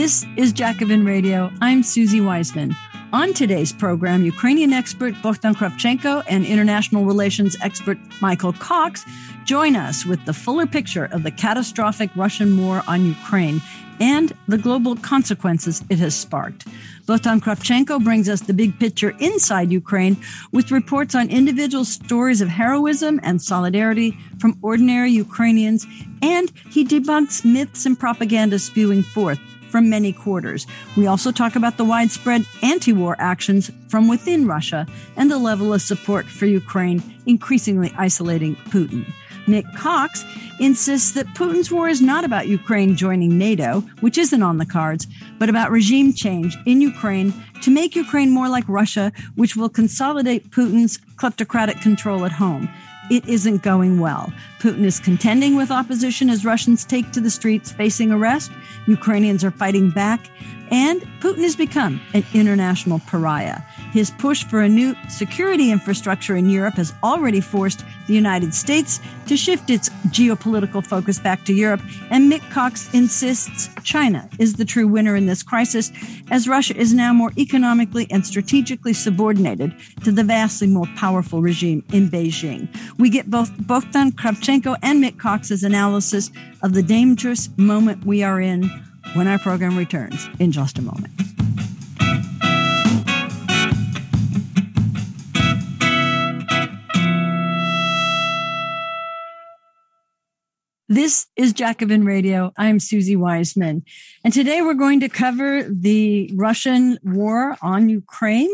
This is Jacobin Radio. I'm Susie Wiseman. On today's program, Ukrainian expert Bohdan Kravchenko and international relations expert Michael Cox join us with the fuller picture of the catastrophic Russian war on Ukraine and the global consequences it has sparked. Bohdan Kravchenko brings us the big picture inside Ukraine with reports on individual stories of heroism and solidarity from ordinary Ukrainians, and he debunks myths and propaganda spewing forth from many quarters. We also talk about the widespread anti war actions from within Russia and the level of support for Ukraine increasingly isolating Putin. Mick Cox insists that Putin's war is not about Ukraine joining NATO, which isn't on the cards, but about regime change in Ukraine to make Ukraine more like Russia, which will consolidate Putin's kleptocratic control at home it isn't going well. Putin is contending with opposition as Russians take to the streets facing arrest. Ukrainians are fighting back. And Putin has become an international pariah. His push for a new security infrastructure in Europe has already forced the United States to shift its geopolitical focus back to Europe. And Mick Cox insists China is the true winner in this crisis, as Russia is now more economically and strategically subordinated to the vastly more powerful regime in Beijing. We get both Bohdan Kravchenko and Mick Cox's analysis of the dangerous moment we are in when our program returns in just a moment. This is Jacobin Radio. I'm Susie Wiseman. And today we're going to cover the Russian war on Ukraine.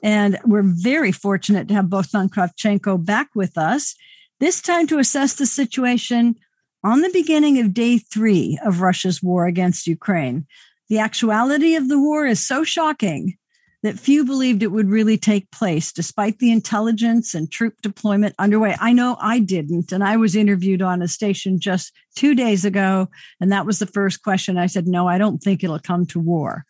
And we're very fortunate to have Bohdan Kravchenko back with us, this time to assess the situation on the beginning of day three of Russia's war against Ukraine. The actuality of the war is so shocking that few believed it would really take place despite the intelligence and troop deployment underway. I know I didn't. And I was interviewed on a station just two days ago. And that was the first question. I said, no, I don't think it'll come to war.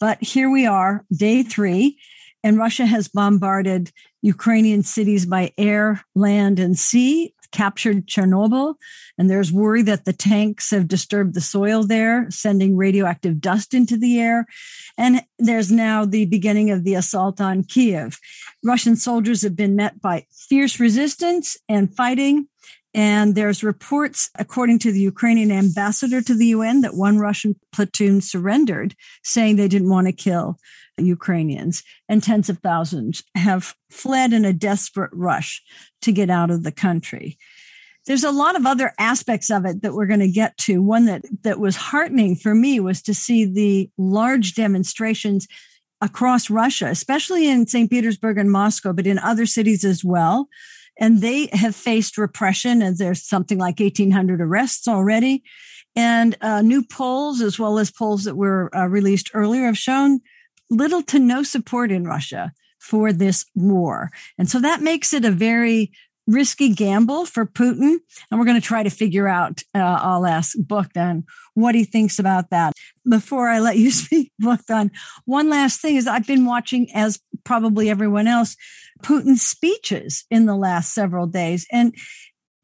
But here we are, day three, and Russia has bombarded Ukrainian cities by air, land, and sea captured Chernobyl, and there's worry that the tanks have disturbed the soil there, sending radioactive dust into the air. And there's now the beginning of the assault on Kiev. Russian soldiers have been met by fierce resistance and fighting. And there's reports, according to the Ukrainian ambassador to the UN, that one Russian platoon surrendered, saying they didn't want to kill Ukrainians. And tens of thousands have fled in a desperate rush to get out of the country. There's a lot of other aspects of it that we're going to get to. One that, that was heartening for me was to see the large demonstrations across Russia, especially in St. Petersburg and Moscow, but in other cities as well and they have faced repression and there's something like 1800 arrests already and uh, new polls as well as polls that were uh, released earlier have shown little to no support in russia for this war and so that makes it a very risky gamble for Putin. And we're going to try to figure out, uh, I'll ask Bohdan what he thinks about that. Before I let you speak, Bohdan, one last thing is I've been watching, as probably everyone else, Putin's speeches in the last several days. And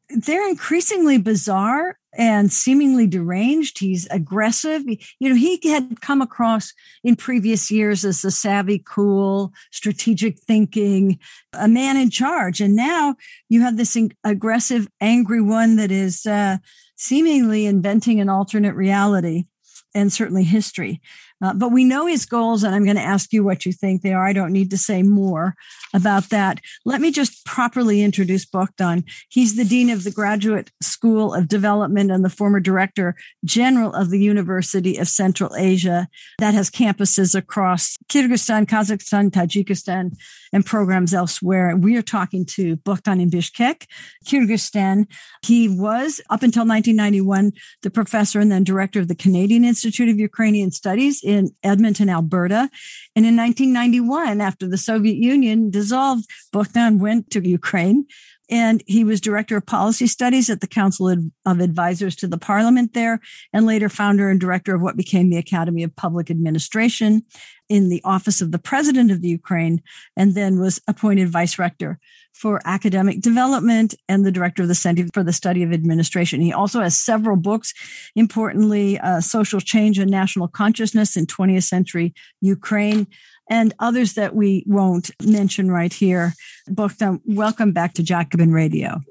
they're increasingly bizarre and seemingly deranged. He's aggressive. You know, he had come across in previous years as a savvy, cool, strategic thinking, a man in charge. And now you have this aggressive, angry one that is uh, seemingly inventing an alternate reality and certainly history. Uh, but we know his goals, and I'm going to ask you what you think they are. I don't need to say more about that. Let me just properly introduce Bohdan. He's the Dean of the Graduate School of Development and the former Director General of the University of Central Asia that has campuses across Kyrgyzstan, Kazakhstan, Tajikistan, and programs elsewhere. We are talking to Bohdan in Bishkek, Kyrgyzstan. He was, up until 1991, the professor and then director of the Canadian Institute of Ukrainian Studies in Edmonton, Alberta. And in 1991, after the Soviet Union dissolved, Bohdan went to Ukraine And he was director of policy studies at the Council of Advisors to the Parliament there, and later founder and director of what became the Academy of Public Administration in the office of the president of the Ukraine, and then was appointed vice rector for academic development and the director of the Center for the Study of Administration. He also has several books, importantly, uh, Social Change and National Consciousness in 20th Century Ukraine, and others that we won't mention right here. Bohdan, welcome back to Jacobin Radio.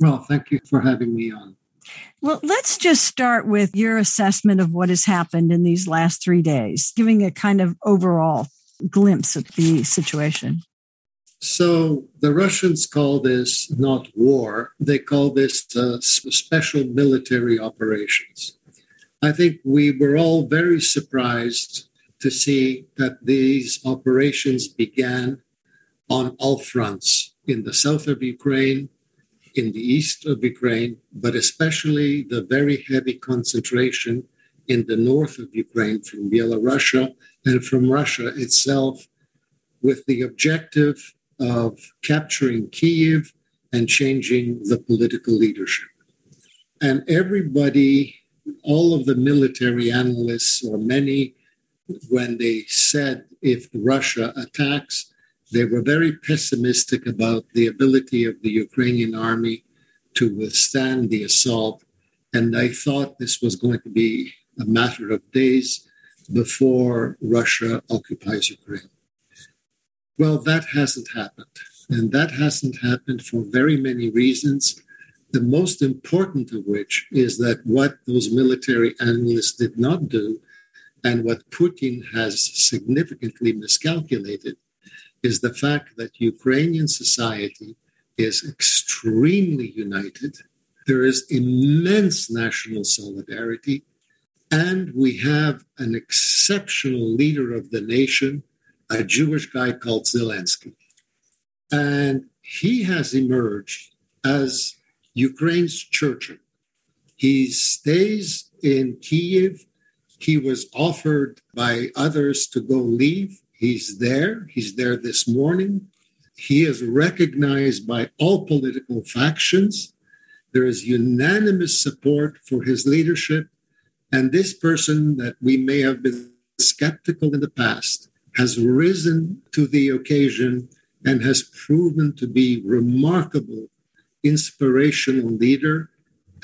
Well, thank you for having me on. Well, let's just start with your assessment of what has happened in these last three days, giving a kind of overall glimpse at the situation. So the Russians call this not war, they call this uh, special military operations. I think we were all very surprised to see that these operations began on all fronts in the south of Ukraine, in the east of Ukraine, but especially the very heavy concentration in the north of Ukraine from Belarus and from Russia itself, with the objective of capturing Kiev and changing the political leadership. And everybody, all of the military analysts, or many, when they said if Russia attacks, they were very pessimistic about the ability of the Ukrainian army to withstand the assault. And I thought this was going to be a matter of days before Russia occupies Ukraine. Well, that hasn't happened. And that hasn't happened for very many reasons. The most important of which is that what those military analysts did not do, and what Putin has significantly miscalculated, is the fact that Ukrainian society is extremely united. There is immense national solidarity, and we have an exceptional leader of the nation a Jewish guy called Zelensky. And he has emerged as Ukraine's Churchill. He stays in Kiev. He was offered by others to go leave. He's there. He's there this morning. He is recognized by all political factions. There is unanimous support for his leadership. And this person that we may have been skeptical in the past has risen to the occasion and has proven to be remarkable inspirational leader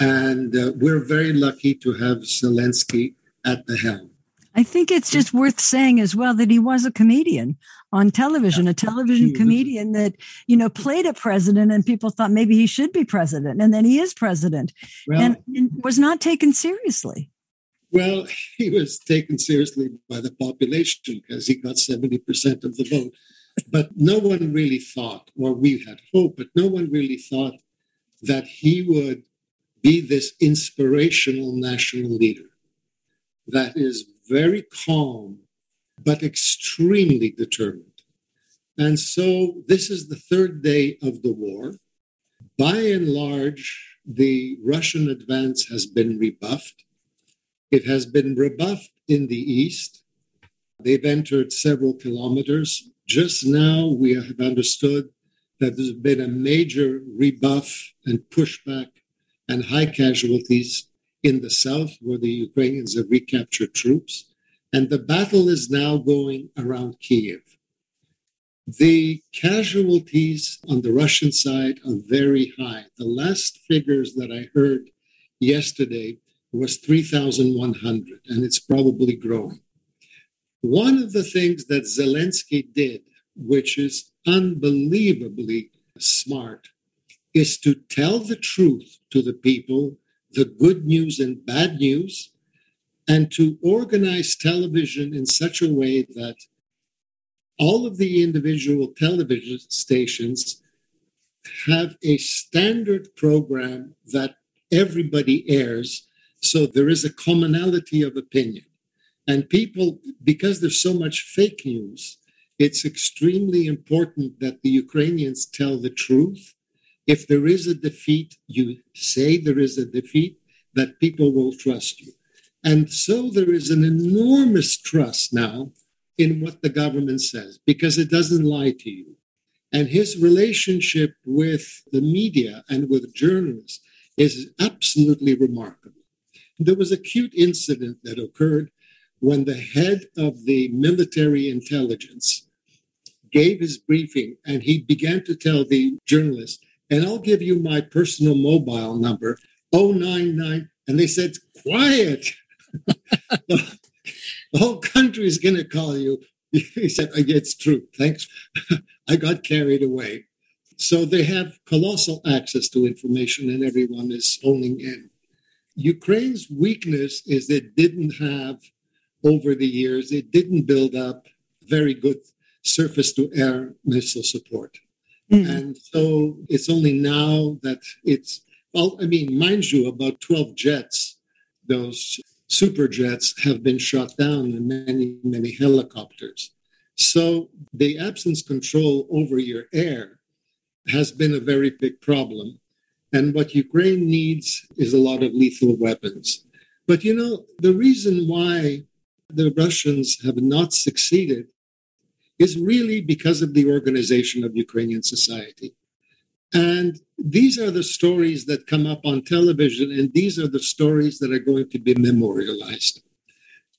and uh, we're very lucky to have Zelensky at the helm. I think it's just worth saying as well that he was a comedian on television, yeah. a television comedian that, you know, played a president and people thought maybe he should be president. And then he is president well, and, and was not taken seriously. Well, he was taken seriously by the population because he got 70% of the vote. But no one really thought, or we had hope, but no one really thought that he would be this inspirational national leader that is very calm, but extremely determined. And so this is the third day of the war. By and large, the Russian advance has been rebuffed. It has been rebuffed in the east. They've entered several kilometers. Just now, we have understood that there's been a major rebuff and pushback and high casualties in the south, where the Ukrainians have recaptured troops. And the battle is now going around Kiev. The casualties on the Russian side are very high. The last figures that I heard yesterday was 3,100, and it's probably growing. One of the things that Zelensky did, which is unbelievably smart, is to tell the truth to the people, the good news and bad news, and to organize television in such a way that all of the individual television stations have a standard program that everybody airs so there is a commonality of opinion. And people, because there's so much fake news, it's extremely important that the Ukrainians tell the truth. If there is a defeat, you say there is a defeat, that people will trust you. And so there is an enormous trust now in what the government says because it doesn't lie to you. And his relationship with the media and with journalists is absolutely remarkable. There was a cute incident that occurred when the head of the military intelligence gave his briefing and he began to tell the journalist, and I'll give you my personal mobile number, 099. And they said, quiet. the, whole country is going to call you. He said, it's true. Thanks. I got carried away. So they have colossal access to information and everyone is phoning in. Ukraine's weakness is it didn't have, over the years, it didn't build up very good surface to air missile support. Mm. And so it's only now that it's, well, I mean, mind you, about 12 jets, those super jets, have been shot down and many, many helicopters. So the absence control over your air has been a very big problem. And what Ukraine needs is a lot of lethal weapons. But you know, the reason why the Russians have not succeeded is really because of the organization of Ukrainian society. And these are the stories that come up on television, and these are the stories that are going to be memorialized.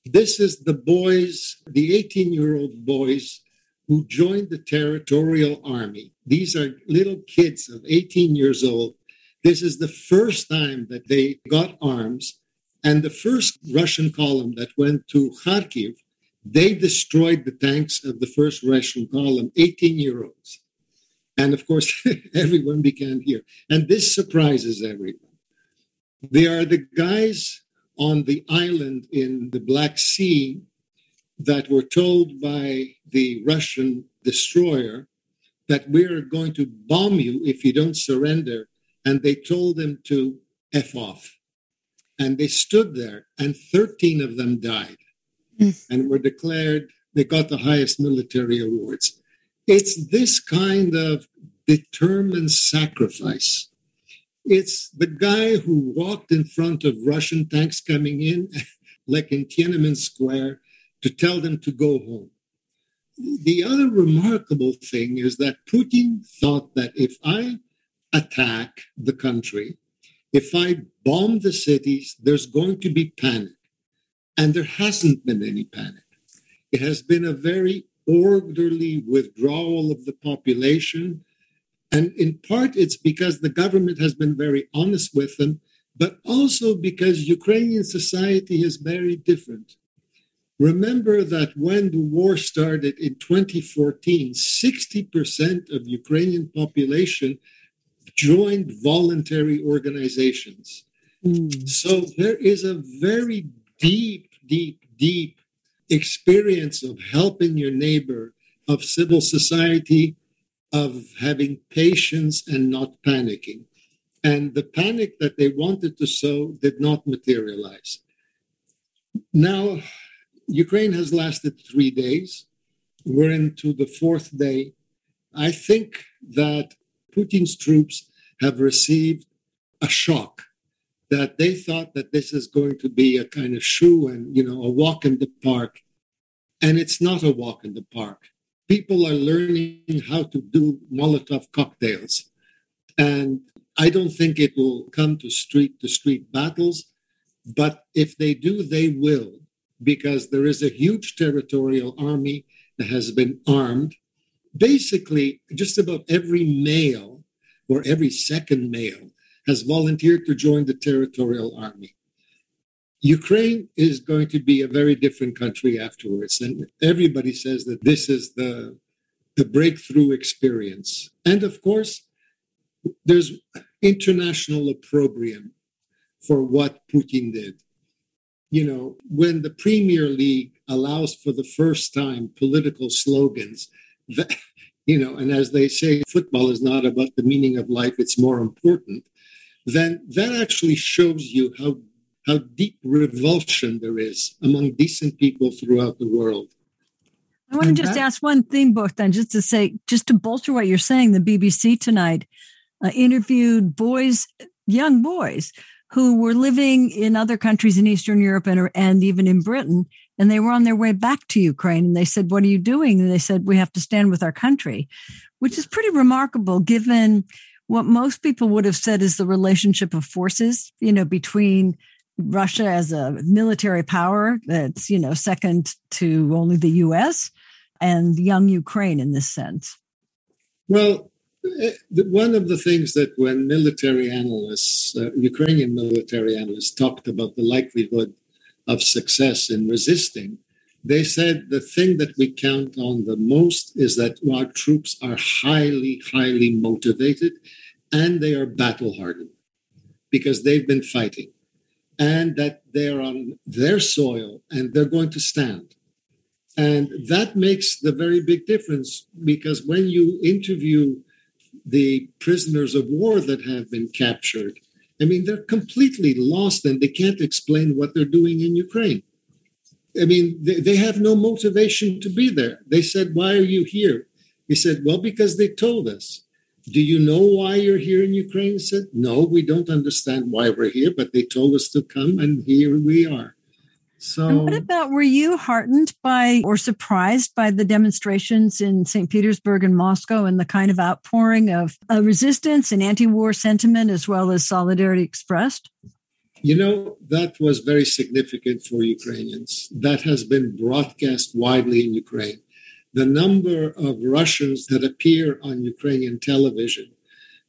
This is the boys, the 18 year old boys who joined the territorial army. These are little kids of 18 years old. This is the first time that they got arms. And the first Russian column that went to Kharkiv, they destroyed the tanks of the first Russian column, 18 year olds. And of course, everyone began here. And this surprises everyone. They are the guys on the island in the Black Sea that were told by the Russian destroyer that we're going to bomb you if you don't surrender. And they told them to F off. And they stood there, and 13 of them died mm. and were declared, they got the highest military awards. It's this kind of determined sacrifice. It's the guy who walked in front of Russian tanks coming in, like in Tiananmen Square, to tell them to go home. The other remarkable thing is that Putin thought that if I attack the country, if I bomb the cities, there's going to be panic. And there hasn't been any panic. It has been a very orderly withdrawal of the population. And in part, it's because the government has been very honest with them, but also because Ukrainian society is very different. Remember that when the war started in 2014, 60% of Ukrainian population joined voluntary organizations. Mm. So there is a very deep, deep, deep experience of helping your neighbor, of civil society, of having patience and not panicking. And the panic that they wanted to sow did not materialize. Now, Ukraine has lasted three days. We're into the fourth day. I think that Putin's troops have received a shock that they thought that this is going to be a kind of shoe and you know a walk in the park. And it's not a walk in the park. People are learning how to do molotov cocktails. And i don't think it will come to street to street battles but if they do they will because there is a huge territorial army that has been armed. Basically, just about every male or every second male has volunteered to join the territorial army. Ukraine is going to be a very different country afterwards. And everybody says that this is the, the breakthrough experience. And of course, there's international opprobrium for what Putin did you know, when the Premier League allows for the first time political slogans, that, you know, and as they say, football is not about the meaning of life, it's more important, then that actually shows you how, how deep revulsion there is among decent people throughout the world. I want to just that, ask one thing, Bohdan, just to say, just to bolster what you're saying, the BBC tonight uh, interviewed boys, young boys who were living in other countries in Eastern Europe and, and even in Britain. and they were on their way back to Ukraine. And they said, What are you doing? And they said, We have to stand with our country, which is pretty remarkable given what most people would have said is the relationship of forces, you know, between Russia as a military power that's, you know, second to only the US and young Ukraine in this sense? Well, eh, one of the things that when military analysts, uh, Ukrainian military analysts, talked about the likelihood of success in resisting, they said the thing that we count on the most is that our troops are highly, highly motivated and they are battle hardened because they've been fighting and that they're on their soil and they're going to stand. And that makes the very big difference because when you interview the prisoners of war that have been captured, I mean, they're completely lost and they can't explain what they're doing in Ukraine. I mean, they, they have no motivation to be there. They said, Why are you here? He said, Well, because they told us. Do you know why you're here in Ukraine? He said, No, we don't understand why we're here, but they told us to come, and here we are. So, and what about were you heartened by or surprised by the demonstrations in St. Petersburg and Moscow and the kind of outpouring of uh, resistance and anti war sentiment as well as solidarity expressed? You know, that was very significant for Ukrainians. That has been broadcast widely in Ukraine the number of Russians that appear on Ukrainian television.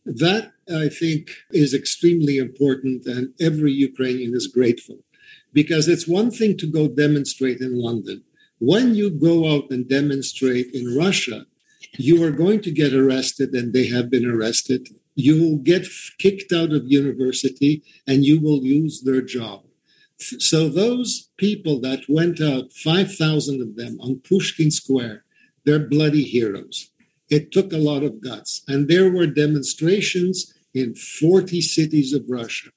That, I think, is extremely important, and every Ukrainian is grateful because it's one thing to go demonstrate in London. When you go out and demonstrate in Russia, you are going to get arrested, and they have been arrested. You will get kicked out of university and you will lose their job. So, those people that went out, 5,000 of them on Pushkin Square, they're bloody heroes. It took a lot of guts. And there were demonstrations in 40 cities of Russia.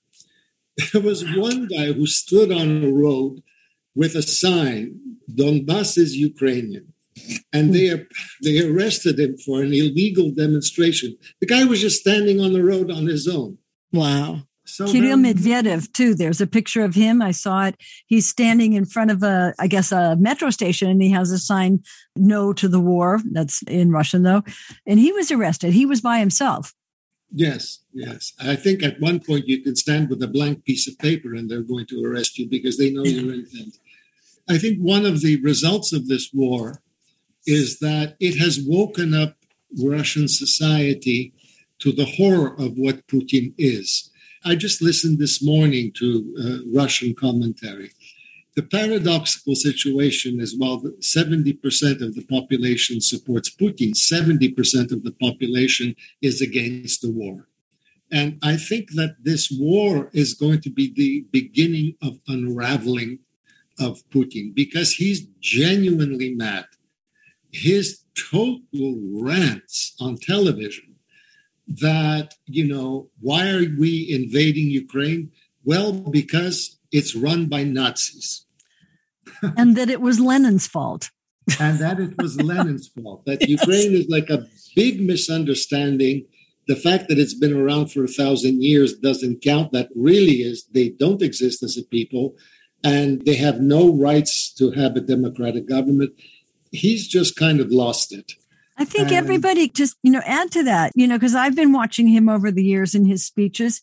There was one guy who stood on a road with a sign, Donbass is Ukrainian. And they, hmm. they arrested him for an illegal demonstration. The guy was just standing on the road on his own. Wow. So Kirill Medvedev too. There's a picture of him. I saw it. He's standing in front of a, I guess, a metro station, and he has a sign "No to the war." That's in Russian though, and he was arrested. He was by himself. Yes, yes. I think at one point you can stand with a blank piece of paper, and they're going to arrest you because they know your intent. I think one of the results of this war is that it has woken up Russian society to the horror of what Putin is I just listened this morning to uh, Russian commentary. The paradoxical situation is while 70% of the population supports Putin, 70% of the population is against the war. And I think that this war is going to be the beginning of unraveling of Putin because he's genuinely mad. His total rants on television that, you know, why are we invading Ukraine? Well, because it's run by Nazis. and that it was Lenin's fault. and that it was Lenin's fault. That yes. Ukraine is like a big misunderstanding. The fact that it's been around for a thousand years doesn't count. That really is, they don't exist as a people and they have no rights to have a democratic government. He's just kind of lost it. I think um, everybody just, you know, add to that, you know, because I've been watching him over the years in his speeches.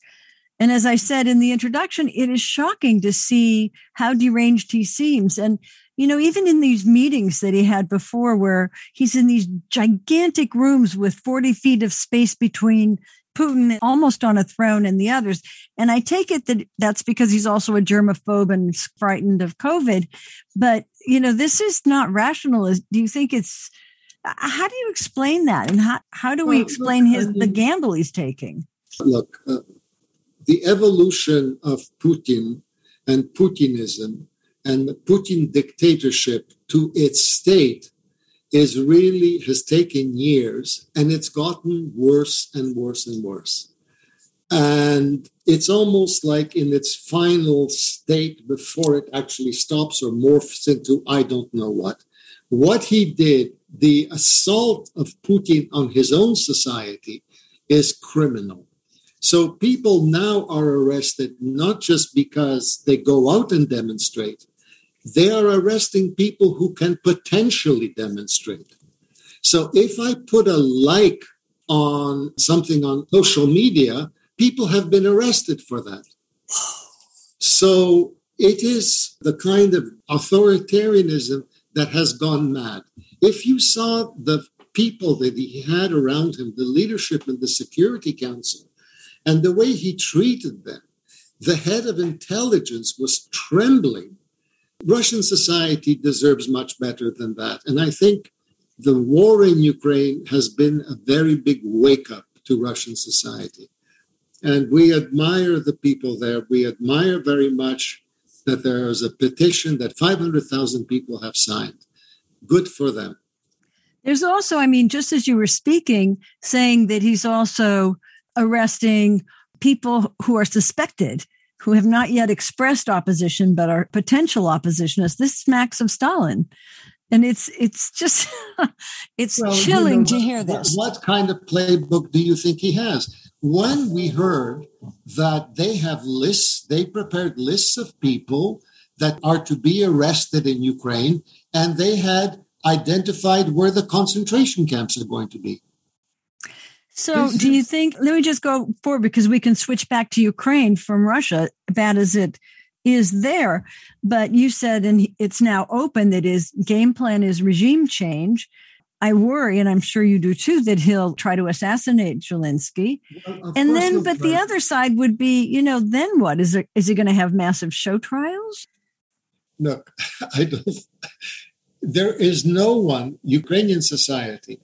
And as I said in the introduction, it is shocking to see how deranged he seems. And, you know, even in these meetings that he had before, where he's in these gigantic rooms with 40 feet of space between Putin almost on a throne and the others. And I take it that that's because he's also a germaphobe and frightened of COVID. But, you know, this is not rational. Do you think it's how do you explain that? And how, how do we explain his the gamble he's taking? Look, uh, the evolution of Putin and Putinism and the Putin dictatorship to its state is really has taken years and it's gotten worse and worse and worse. And it's almost like in its final state before it actually stops or morphs into I don't know what. What he did the assault of Putin on his own society is criminal. So people now are arrested not just because they go out and demonstrate, they are arresting people who can potentially demonstrate. So if I put a like on something on social media, people have been arrested for that. So it is the kind of authoritarianism that has gone mad. If you saw the people that he had around him, the leadership in the Security Council, and the way he treated them, the head of intelligence was trembling. Russian society deserves much better than that. And I think the war in Ukraine has been a very big wake up to Russian society. And we admire the people there. We admire very much that there is a petition that 500,000 people have signed. Good for them. There's also, I mean, just as you were speaking, saying that he's also arresting people who are suspected, who have not yet expressed opposition, but are potential oppositionists. This smacks of Stalin. And it's it's just it's well, chilling you know, to hear this. What kind of playbook do you think he has? When we heard that they have lists, they prepared lists of people that are to be arrested in Ukraine, and they had identified where the concentration camps are going to be. So, do you think? Let me just go forward because we can switch back to Ukraine from Russia, bad as it is there. But you said, and it's now open that his game plan is regime change. I worry, and I'm sure you do too, that he'll try to assassinate Zelensky. Well, and then, but try. the other side would be, you know, then what? Is, there, is he going to have massive show trials? Look, I don't there is no one, Ukrainian society,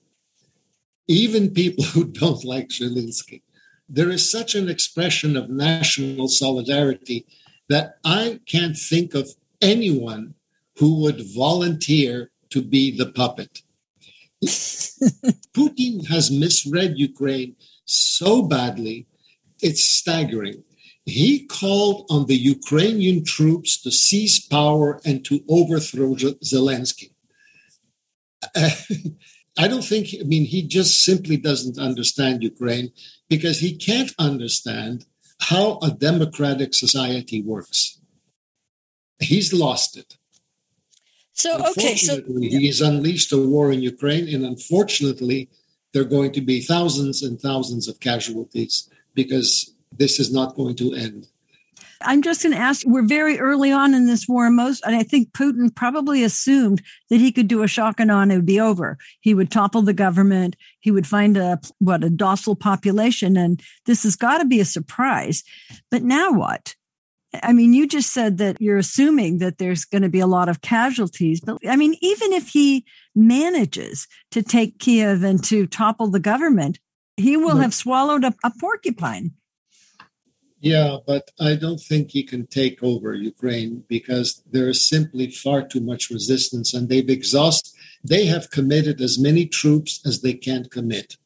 even people who don't like Zelensky, there is such an expression of national solidarity that I can't think of anyone who would volunteer to be the puppet. Putin has misread Ukraine so badly, it's staggering. He called on the Ukrainian troops to seize power and to overthrow Zelensky. I don't think, I mean, he just simply doesn't understand Ukraine because he can't understand how a democratic society works. He's lost it. So, okay. So, he's unleashed a war in Ukraine, and unfortunately, there are going to be thousands and thousands of casualties because this is not going to end. I'm just going to ask we're very early on in this war, most, and I think Putin probably assumed that he could do a shock and awe, it would be over. He would topple the government, he would find a, what, a docile population, and this has got to be a surprise. But now what? I mean, you just said that you're assuming that there's going to be a lot of casualties, but I mean, even if he manages to take Kiev and to topple the government, he will have swallowed a, a porcupine. Yeah, but I don't think he can take over Ukraine because there is simply far too much resistance and they've exhausted, they have committed as many troops as they can commit.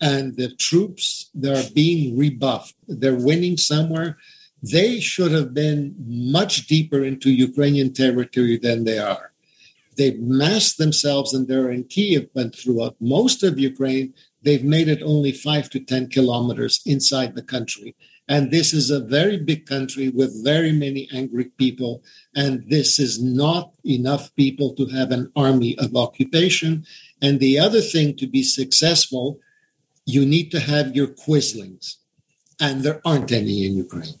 And the troops, they're being rebuffed. They're winning somewhere. They should have been much deeper into Ukrainian territory than they are. They've massed themselves and they're in Kiev, but throughout most of Ukraine, they've made it only five to 10 kilometers inside the country and this is a very big country with very many angry people. And this is not enough people to have an army of occupation. And the other thing to be successful, you need to have your quislings. And there aren't any in Ukraine.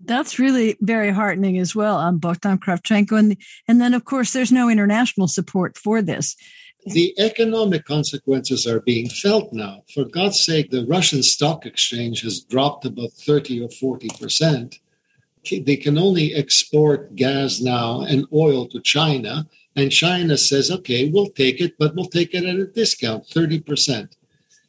That's really very heartening as well on um, Bohdan Kravchenko. And, and then, of course, there's no international support for this the economic consequences are being felt now. For God's sake, the Russian stock exchange has dropped about 30 or 40 percent. They can only export gas now and oil to China. And China says, okay, we'll take it, but we'll take it at a discount, 30%.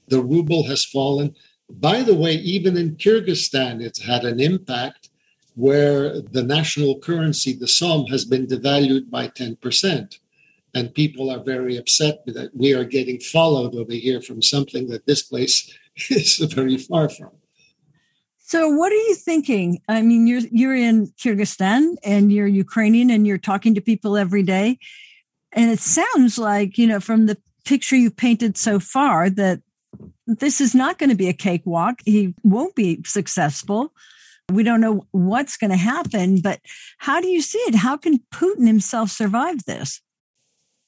The ruble has fallen. By the way, even in Kyrgyzstan, it's had an impact where the national currency, the som, has been devalued by 10% and people are very upset that we are getting followed over here from something that this place is very far from. So, what are you thinking? I mean, you're you're in Kyrgyzstan and you're Ukrainian and you're talking to people every day, and it sounds like you know from the picture you've painted so far that this is not going to be a cakewalk. He won't be successful. We don't know what's going to happen, but how do you see it? How can Putin himself survive this?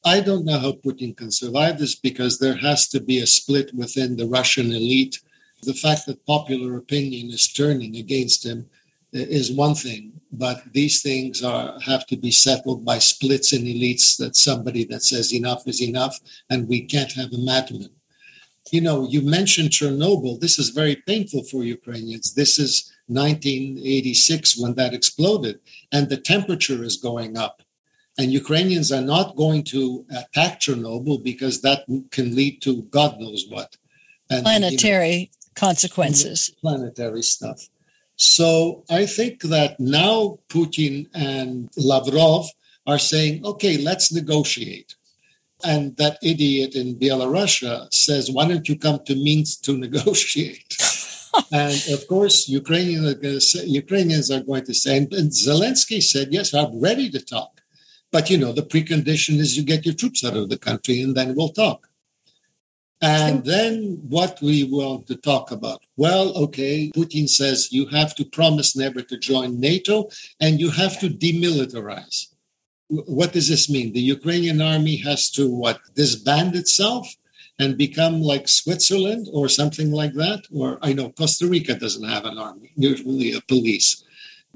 I don't know how Putin can survive this because there has to be a split within the Russian elite. The fact that popular opinion is turning against him uh, is one thing, but these things are have to be settled by splits in elites. That somebody that says enough is enough, and we can't have a madman. You know, you mentioned Chernobyl. This is very painful for Ukrainians. This is 1986 when that exploded, and the temperature is going up. And Ukrainians are not going to attack Chernobyl because that can lead to God knows what. And, planetary you know, consequences. Planetary stuff. So I think that now Putin and Lavrov are saying, okay, let's negotiate. And that idiot in Belarus says, why don't you come to Minsk to negotiate? and of course, Ukrainians are, going to say, Ukrainians are going to say, and Zelensky said, yes, I'm ready to talk. But, you know, the precondition is you get your troops out of the country and then we'll talk. And then what we want to talk about? Well, okay, Putin says you have to promise never to join NATO and you have to demilitarize. What does this mean? The Ukrainian army has to what? Disband itself and become like Switzerland or something like that? Or I know Costa Rica doesn't have an army, usually a police.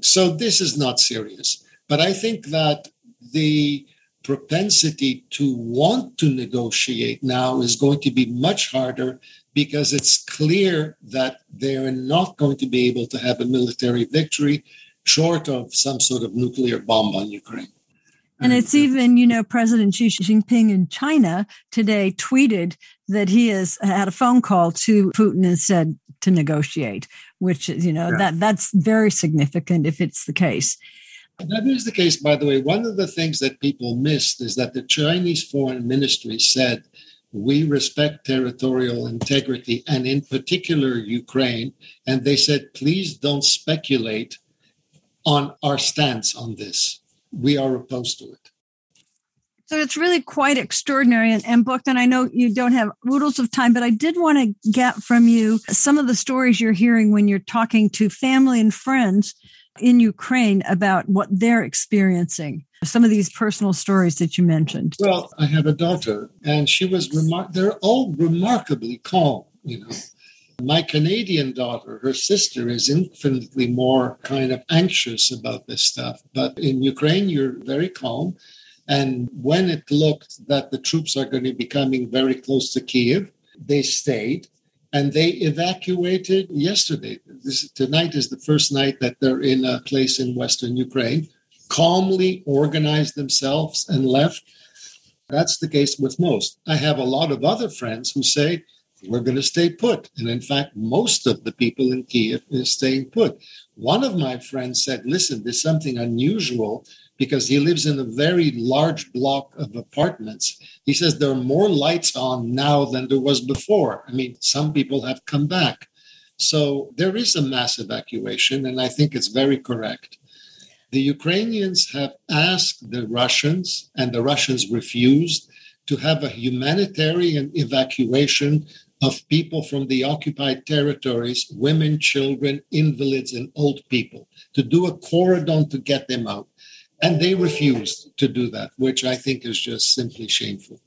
So this is not serious. But I think that the propensity to want to negotiate now is going to be much harder because it's clear that they're not going to be able to have a military victory short of some sort of nuclear bomb on Ukraine. And it's uh, even, you know, President Xi Jinping in China today tweeted that he has had a phone call to Putin and said to negotiate, which, is, you know, yeah. that that's very significant if it's the case. That is the case, by the way. One of the things that people missed is that the Chinese foreign ministry said, we respect territorial integrity and, in particular, Ukraine. And they said, please don't speculate on our stance on this. We are opposed to it. So it's really quite extraordinary and, and booked. And I know you don't have oodles of time, but I did want to get from you some of the stories you're hearing when you're talking to family and friends in Ukraine about what they're experiencing. Some of these personal stories that you mentioned. Well, I have a daughter, and she was remar- they're all remarkably calm, you know. My Canadian daughter, her sister, is infinitely more kind of anxious about this stuff. But in Ukraine, you're very calm. And when it looked that the troops are going to be coming very close to Kiev, they stayed and they evacuated yesterday. This tonight is the first night that they're in a place in western Ukraine, calmly organized themselves and left. That's the case with most. I have a lot of other friends who say we're going to stay put. And in fact, most of the people in Kiev is staying put. One of my friends said, listen, there's something unusual because he lives in a very large block of apartments. He says there are more lights on now than there was before. I mean, some people have come back. So there is a mass evacuation, and I think it's very correct. The Ukrainians have asked the Russians, and the Russians refused, to have a humanitarian evacuation of people from the occupied territories women, children, invalids, and old people to do a corridor to get them out. And they refused to do that, which I think is just simply shameful.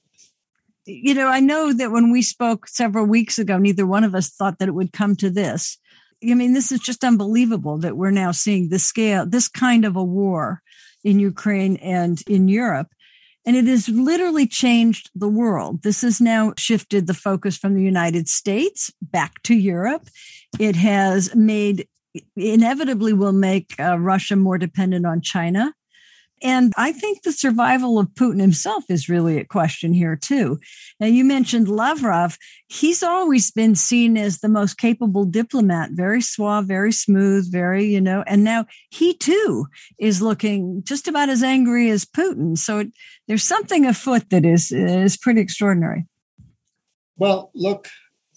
You know, I know that when we spoke several weeks ago, neither one of us thought that it would come to this. I mean, this is just unbelievable that we're now seeing this scale, this kind of a war in Ukraine and in Europe. And it has literally changed the world. This has now shifted the focus from the United States back to Europe. It has made, inevitably, will make uh, Russia more dependent on China. And I think the survival of Putin himself is really at question here, too. Now, you mentioned Lavrov. He's always been seen as the most capable diplomat, very suave, very smooth, very, you know, and now he too is looking just about as angry as Putin. So it, there's something afoot that is, is pretty extraordinary. Well, look,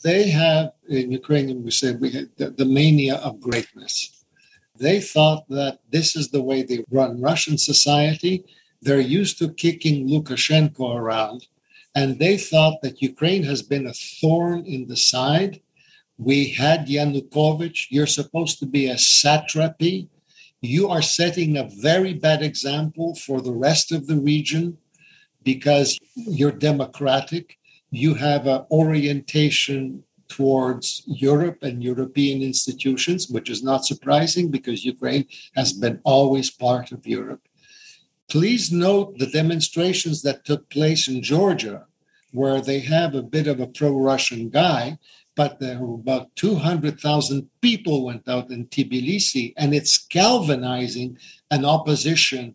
they have in Ukrainian, we said we had the, the mania of greatness they thought that this is the way they run Russian society. They're used to kicking Lukashenko around. And they thought that Ukraine has been a thorn in the side We had Yanukovych. You're supposed to be a satrapy. You are setting a very bad example for the rest of the region because you're democratic. You have an orientation towards Europe and European institutions, which is not surprising because Ukraine has been always part of Europe. Please note the demonstrations that took place in Georgia, where they have a bit of a pro Russian guy, but there were about 200,000 people went out in Tbilisi, and it's galvanizing an opposition.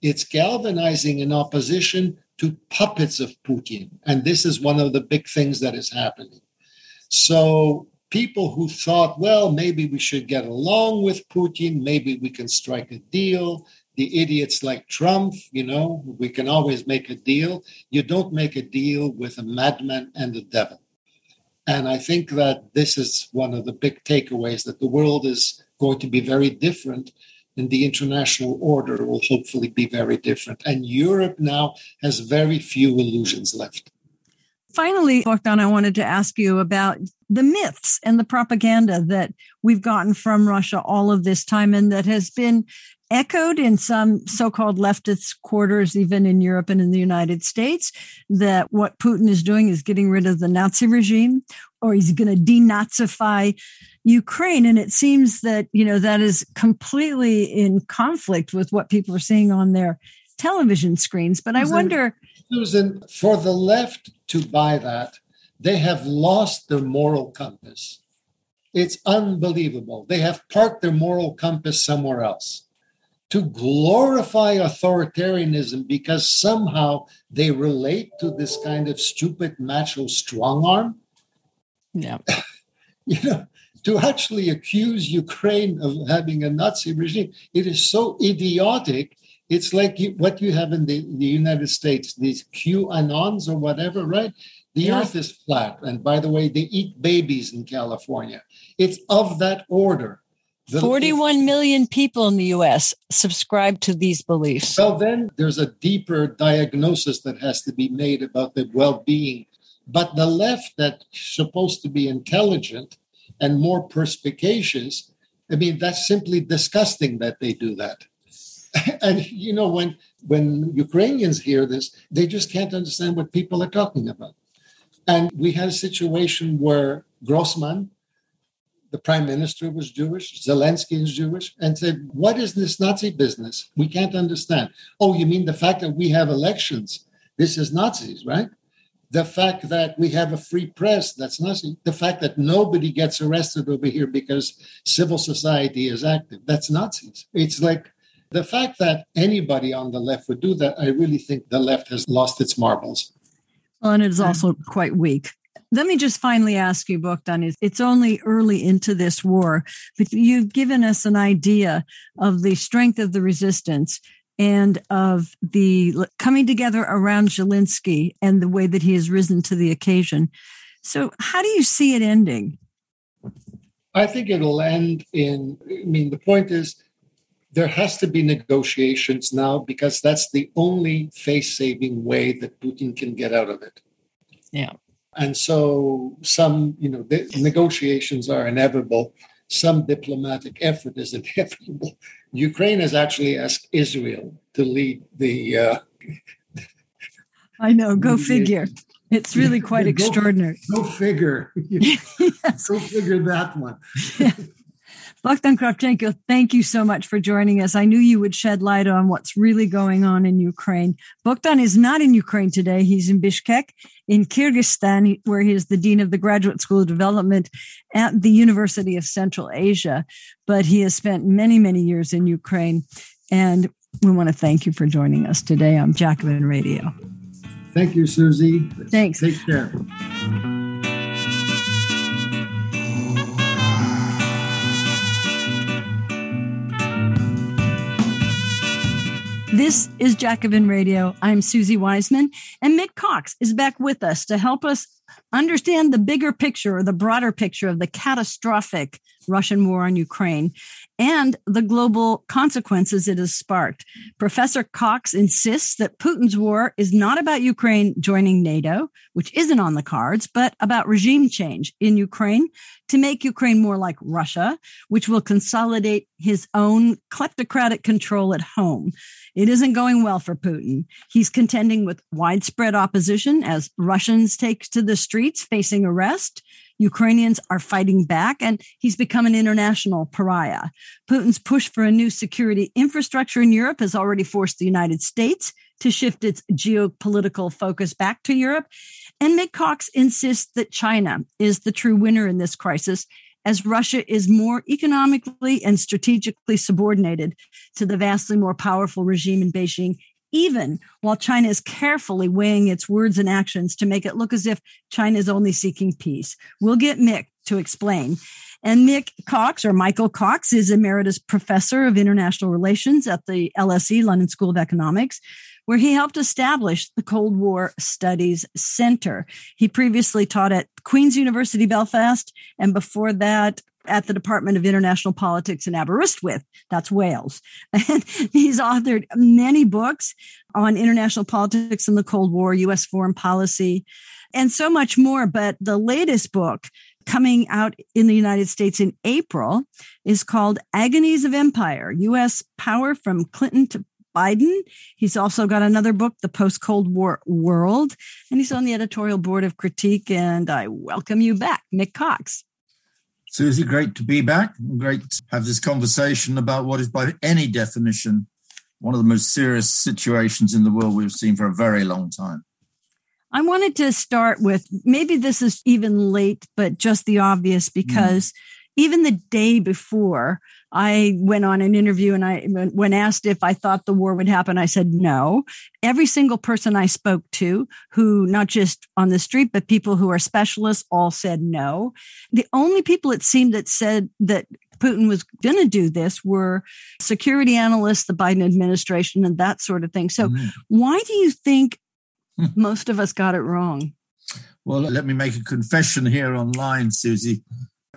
It's galvanizing an opposition to puppets of Putin. And this is one of the big things that is happening. So people who thought, well, maybe we should get along with Putin, maybe we can strike a deal. The idiots like Trump, you know, we can always make a deal. You don't make a deal with a madman and a devil. And I think that this is one of the big takeaways that the world is going to be very different and the international order will hopefully be very different. And Europe now has very few illusions left. Finally, Bohdan, I wanted to ask you about the myths and the propaganda that we've gotten from Russia all of this time and that has been echoed in some so-called leftist quarters, even in Europe and in the United States, that what Putin is doing is getting rid of the Nazi regime, or he's going to denazify Ukraine. And it seems that you know that is completely in conflict with what people are seeing on their television screens. But I wonder, Susan, for the left to buy that, they have lost their moral compass. It's unbelievable. They have parked their moral compass somewhere else to glorify authoritarianism because somehow they relate to this kind of stupid macho strong arm. Yeah. you know, to actually accuse Ukraine of having a Nazi regime, it is so idiotic. It's like you, what you have in the, the United States, these QAnons or whatever, right? The yeah. earth is flat. And by the way, they eat babies in California. It's of that order. The, 41 million people in the US subscribe to these beliefs. Well, then there's a deeper diagnosis that has to be made about the well being. But the left, that's supposed to be intelligent and more perspicacious, I mean, that's simply disgusting that they do that. and, you know, when, when Ukrainians hear this, they just can't understand what people are talking about. And we had a situation where Groysman, the prime minister was Jewish, Zelensky is Jewish, and said, What is this Nazi business? We can't understand. Oh, you mean the fact that we have elections? This is Nazis, right? The fact that we have a free press, that's Nazi. The fact that nobody gets arrested over here because civil society is active, that's Nazis. It's like the fact that anybody on the left would do that, I really think the left has lost its marbles. Well, and it is also quite weak. Let me just finally ask you, Bohdan, it's only early into this war, but you've given us an idea of the strength of the resistance and of the coming together around Zelensky and the way that he has risen to the occasion. So, how do you see it ending? I think it'll end in, I mean, the point is there has to be negotiations now because that's the only face saving way that Putin can get out of it. Yeah. And so some, you know, the negotiations are inevitable. Some diplomatic effort is inevitable. Ukraine has actually asked Israel to lead the. Uh, I know. Go figure. It's really quite go, extraordinary. Go figure. yes. Go figure that one. Bohdan Krawchenko, thank you so much for joining us. I knew you would shed light on what's really going on in Ukraine. Bohdan is not in Ukraine today. He's in Bishkek in Kyrgyzstan, where he is the Dean of the Graduate School of Development at the University of Central Asia. But he has spent many, many years in Ukraine. And we want to thank you for joining us today on Jacobin Radio. Thank you, Susie. Thanks. Take care. This is Jacobin Radio. I'm Susie Wiseman, and Mick Cox is back with us to help us understand the bigger picture or the broader picture of the catastrophic Russian war on Ukraine and the global consequences it has sparked. Professor Cox insists that Putin's war is not about Ukraine joining NATO, which isn't on the cards, but about regime change in Ukraine to make Ukraine more like Russia, which will consolidate his own kleptocratic control at home. It isn't going well for Putin. He's contending with widespread opposition as Russians take to the streets facing arrest. Ukrainians are fighting back and he's become an international pariah. Putin's push for a new security infrastructure in Europe has already forced the United States to shift its geopolitical focus back to Europe. And Mick Cox insists that China is the true winner in this crisis as Russia is more economically and strategically subordinated to the vastly more powerful regime in Beijing even while China is carefully weighing its words and actions to make it look as if China is only seeking peace. We'll get Mick to explain. And Mick Cox, or Michael Cox, is emeritus professor of international relations at the LSE, London School of Economics, where he helped establish the Cold War Studies Center. He previously taught at Queen's University Belfast, and before that, at the Department of International Politics in Aberystwyth. That's Wales. And he's authored many books on international politics and the Cold War, U.S. foreign policy, and so much more. But the latest book coming out in the United States in April is called Agonies of Empire, U.S. Power from Clinton to Biden. He's also got another book, The Post Cold War World, and he's on the editorial board of Critique. And I welcome you back, Mick Cox. Susie, great to be back. Great to have this conversation about what is, by any definition, one of the most serious situations in the world we've seen for a very long time. I wanted to start with maybe this is even late, but just the obvious because mm. even the day before, I went on an interview and I, when asked if I thought the war would happen, I said no. Every single person I spoke to, who not just on the street, but people who are specialists, all said no. The only people it seemed that said that Putin was going to do this were security analysts, the Biden administration, and that sort of thing. So, mm. why do you think hmm. most of us got it wrong? Well, let me make a confession here online, Susie.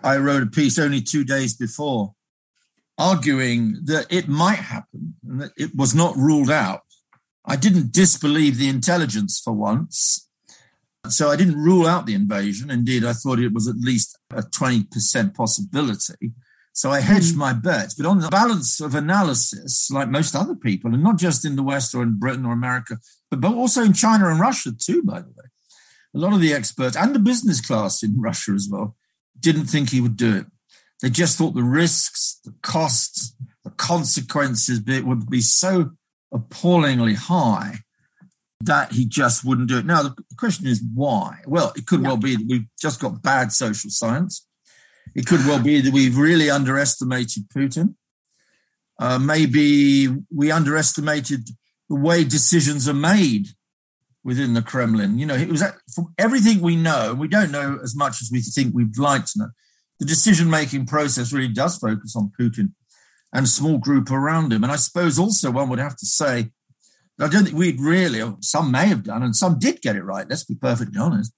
I wrote a piece only two days before arguing that it might happen and that it was not ruled out. I didn't disbelieve the intelligence for once. So I didn't rule out the invasion. Indeed, I thought it was at least a 20% possibility. So I hedged hmm. my bets. But on the balance of analysis, like most other people, and not just in the West or in Britain or America, but, but also in China and Russia too, by the way, a lot of the experts and the business class in Russia as well didn't think he would do it. They just thought the risks, the costs, the consequences would be so appallingly high that he just wouldn't do it. Now, the question is why? Well, it could yeah. well be that we've just got bad social science. It could well be that we've really underestimated Putin. Uh, maybe we underestimated the way decisions are made within the Kremlin. You know, it was from everything we know, we don't know as much as we think we'd like to know the decision making process really does focus on Putin and a small group around him. And I suppose also one would have to say, I don't think we'd really, some may have done, and some did get it right, let's be perfectly honest.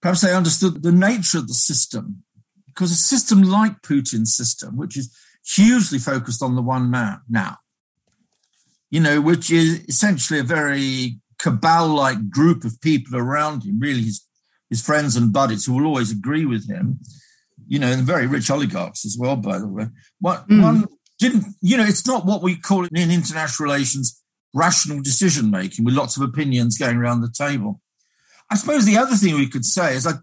Perhaps they understood the nature of the system, because a system like Putin's system, which is hugely focused on the one man now, you know, which is essentially a very cabal like group of people around him, really his, his friends and buddies who will always agree with him you know, and very rich oligarchs as well, by the way. What mm. one didn't, you know, it's not what we call it in international relations rational decision making with lots of opinions going around the table. I suppose the other thing we could say is like,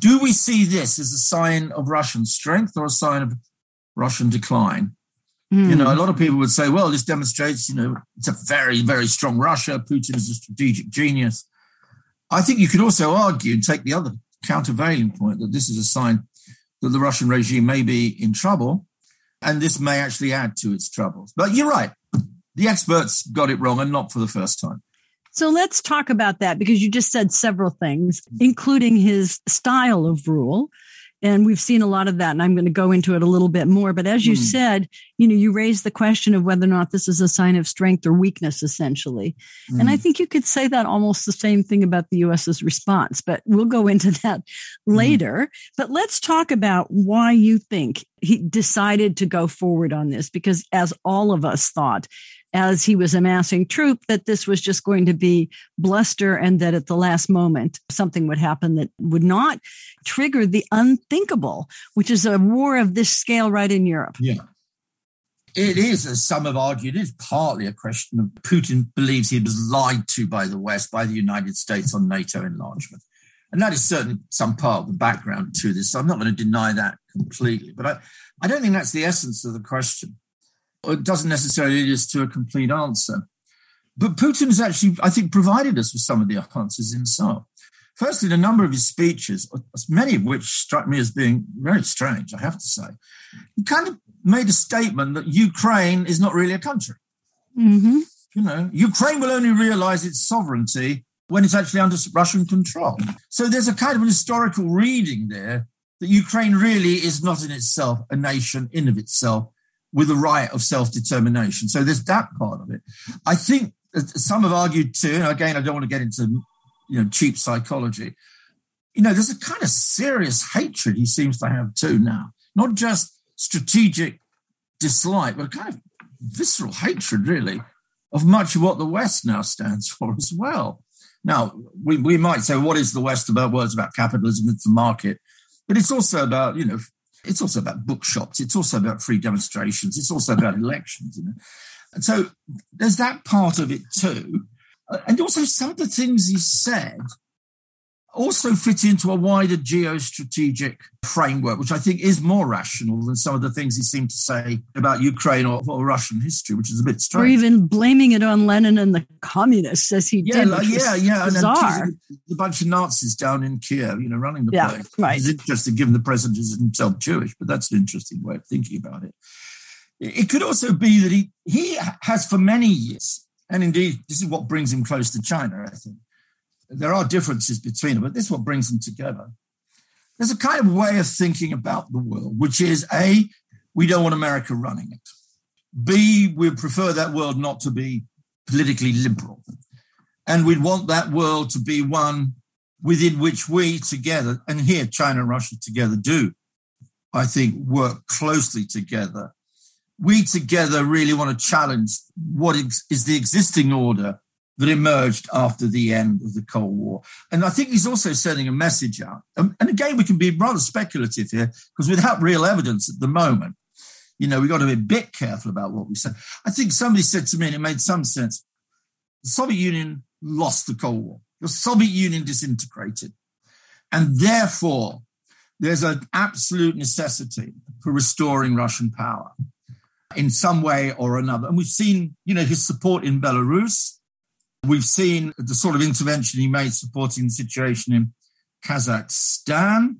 do we see this as a sign of Russian strength or a sign of Russian decline? Mm. You know, a lot of people would say, well, this demonstrates, you know, it's a very, very strong Russia. Putin is a strategic genius. I think you could also argue and take the other countervailing point that this is a sign that the Russian regime may be in trouble, and this may actually add to its troubles. But you're right. The experts got it wrong, and not for the first time. So let's talk about that because you just said several things, including his style of rule. And we've seen a lot of that, and I'm going to go into it a little bit more. But as you mm. said, you know, you raised the question of whether or not this is a sign of strength or weakness, essentially. Mm. And I hmm. think you could say that almost the same thing about the US's response, but we'll go into that hmm. later. Mm. But let's talk about why you think he decided to go forward on this, because as all of us thought, as he was amassing troop that this was just going to be bluster and that at the last moment something would happen that would not trigger the unthinkable, which is a war of this scale right in Europe. Yeah. It is, as some have argued, it is partly a question of Putin believes he was lied to by the West, by the United States on NATO enlargement. And that is certainly some part of the background to this. So I'm not going to deny that completely. But I, I don't think that's the essence of the question it doesn't necessarily lead us to a complete answer. But Putin has actually, I think, provided us with some of the answers himself. Firstly, a number of his speeches, many of which struck me as being very strange, I have to say, he kind of made a statement that Ukraine is not really a country. Mm-hmm. You know, Ukraine will only realize its sovereignty when it's actually under Russian control. So there's a kind of an historical reading there that Ukraine really is not in itself a nation in of itself, with a right of self determination. So there's that part of it. I think some have argued too, and again, I don't want to get into you know cheap psychology. You know, there's a kind of serious hatred he seems to have too now, not just strategic dislike, but a kind of visceral hatred, really, of much of what the West now stands for as well. Now, we, we might say, what is the West about? Words about capitalism, it's the market. But it's also about, you know, it's also about bookshops. It's also about free demonstrations. It's also about elections. You know? And so there's that part of it too. And also some of the things he said also fit into a wider geostrategic framework, which I think is more rational than some of the things he seemed to say about Ukraine or, or Russian history, which is a bit strange. Or even blaming it on Lenin and the communists, as he yeah, did. Like, yeah, yeah, bizarre. and a bunch of Nazis down in Kiev, you know, running the yeah, place. Right. It's interesting, given the president is himself Jewish, but that's an interesting way of thinking about it. It could also be that he he has for many years, and indeed, this is what brings him close to China, I think there are differences between them, but this is what brings them together. There's a kind of way of thinking about the world, which is A, we don't want America running it. B, we prefer that world not to be politically liberal. And we'd want that world to be one within which we together, and here China and Russia together do, I think, work closely together. We together really want to challenge what is the existing order that emerged after the end of the Cold War. And I think he's also sending a message out. Um, and again, we can be rather speculative here because without real evidence at the moment, you know, we've got to be a bit careful about what we say. I think somebody said to me, and it made some sense the Soviet Union lost the Cold War, the Soviet Union disintegrated. And therefore, there's an absolute necessity for restoring Russian power in some way or another. And we've seen, you know, his support in Belarus We've seen the sort of intervention he made supporting the situation in Kazakhstan.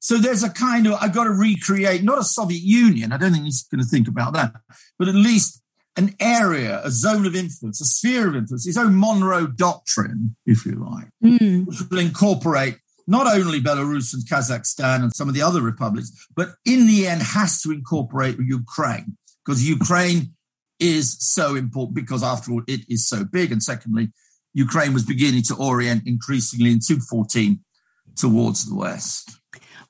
So there's a kind of, I've got to recreate, not a Soviet Union, I don't think he's going to think about that, but at least an area, a zone of influence, a sphere of influence, his own Monroe Doctrine, if you like, mm. which will incorporate not only Belarus and Kazakhstan and some of the other republics, but in the end has to incorporate Ukraine because Ukraine is so important because, after all, it is so big. And secondly, Ukraine was beginning to orient increasingly in 2014 towards the West.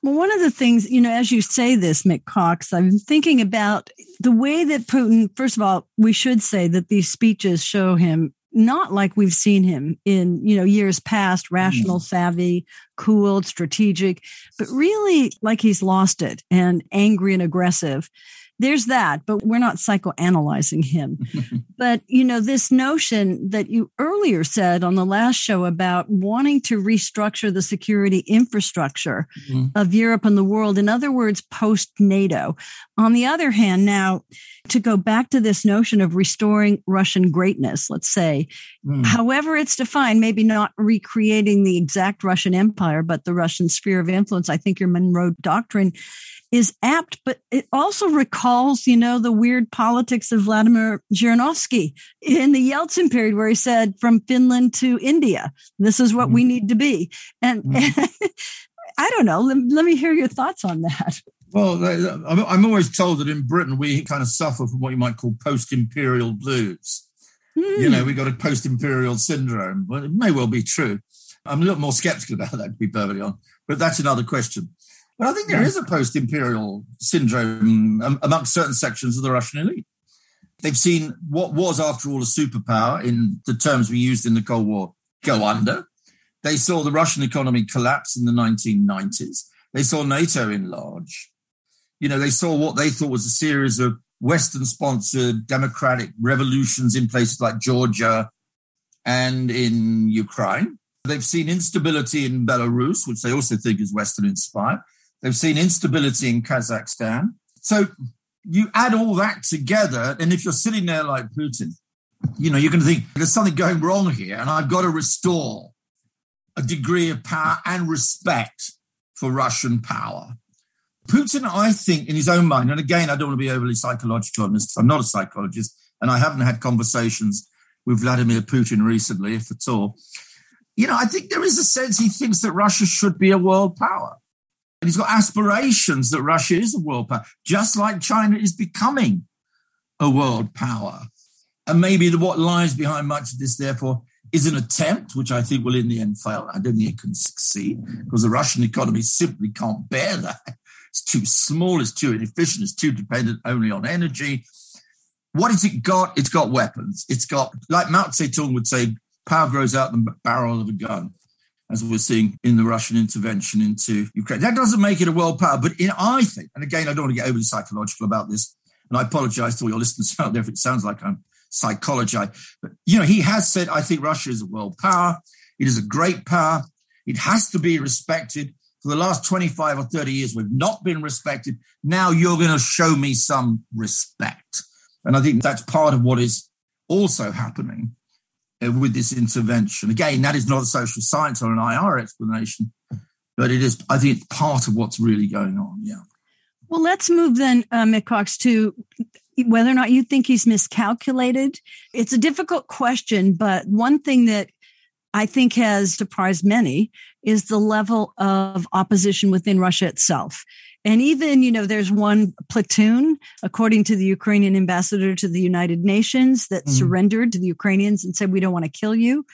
Well, one of the things, you know, as you say this, Mick Cox, I'm thinking about the way that Putin, first of all, we should say that these speeches show him not like we've seen him in, you know, years past, rational, mm. savvy, cool, strategic, but really like he's lost it and angry and aggressive there's that, but we're not psychoanalyzing him. but, you know, this notion that you earlier said on the last show about wanting to restructure the security infrastructure mm-hmm. of Europe and the world, in other words, post NATO. On the other hand, now to go back to this notion of restoring Russian greatness, let's say, mm. however it's defined, maybe not recreating the exact Russian empire, but the Russian sphere of influence. I think your Monroe Doctrine is apt, but it also recalls, you know, the weird politics of Vladimir Zhirinovsky in the Yeltsin period, where he said, from Finland to India, this is what mm-hmm. we need to be. And, mm-hmm. I don't know. Let, let me hear your thoughts on that. Well, I'm always told that in Britain we kind of suffer from what you might call post-imperial blues. Mm. You know, we got a post-imperial syndrome. Well, it may well be true. I'm a little more skeptical about that, to be perfectly honest. But that's another question. But I think there is a post-imperial syndrome um, amongst certain sections of the Russian elite. They've seen what was, after all, a superpower in the terms we used in the Cold War go under. They saw the Russian economy collapse in the 1990s. They saw NATO enlarge. You know, they saw what they thought was a series of Western sponsored democratic revolutions in places like Georgia and in Ukraine. They've seen instability in Belarus, which they also think is Western inspired. They've seen instability in Kazakhstan. So you add all that together, and if you're sitting there like Putin, you know, you're going to think there's something going wrong here, and I've got to restore a degree of power and respect for Russian power. Putin, I think, in his own mind, and again, I don't want to be overly psychological on this, I'm not a psychologist, and I haven't had conversations with Vladimir Putin recently, if at all. You know, I think there is a sense he thinks that Russia should be a world power. And he's got aspirations that Russia is a world power, just like China is becoming a world power. And maybe the, what lies behind much of this, therefore, is an attempt, which I think will in the end fail. I don't think it can succeed because the Russian economy simply can't bear that. It's too small, it's too inefficient, it's too dependent only on energy. What has it got? It's got weapons. It's got, like Mao Zedong would say, power grows out the barrel of a gun, as we're seeing in the Russian intervention into Ukraine. That doesn't make it a world power, but in, I think, and again, I don't want to get overly psychological about this, and I apologize to all your listeners out there if it sounds like I'm psychologizing, but you know, he has said, I think Russia is a world power. It is a great power. It has to be respected for the last 25 or 30 years, we've not been respected. Now you're going to show me some respect. And I think that's part of what is also happening with this intervention. Again, that is not a social science or an IR explanation, but it is, I think, part of what's really going on. Yeah. Well, let's move then, uh, Mick Cox, to whether or not you think he's miscalculated. It's a difficult question, but one thing that I think has surprised many is the level of opposition within Russia itself. And even, you know, there's one platoon, according to the Ukrainian ambassador to the United Nations, that mm. surrendered to the Ukrainians and said, we don't want to kill you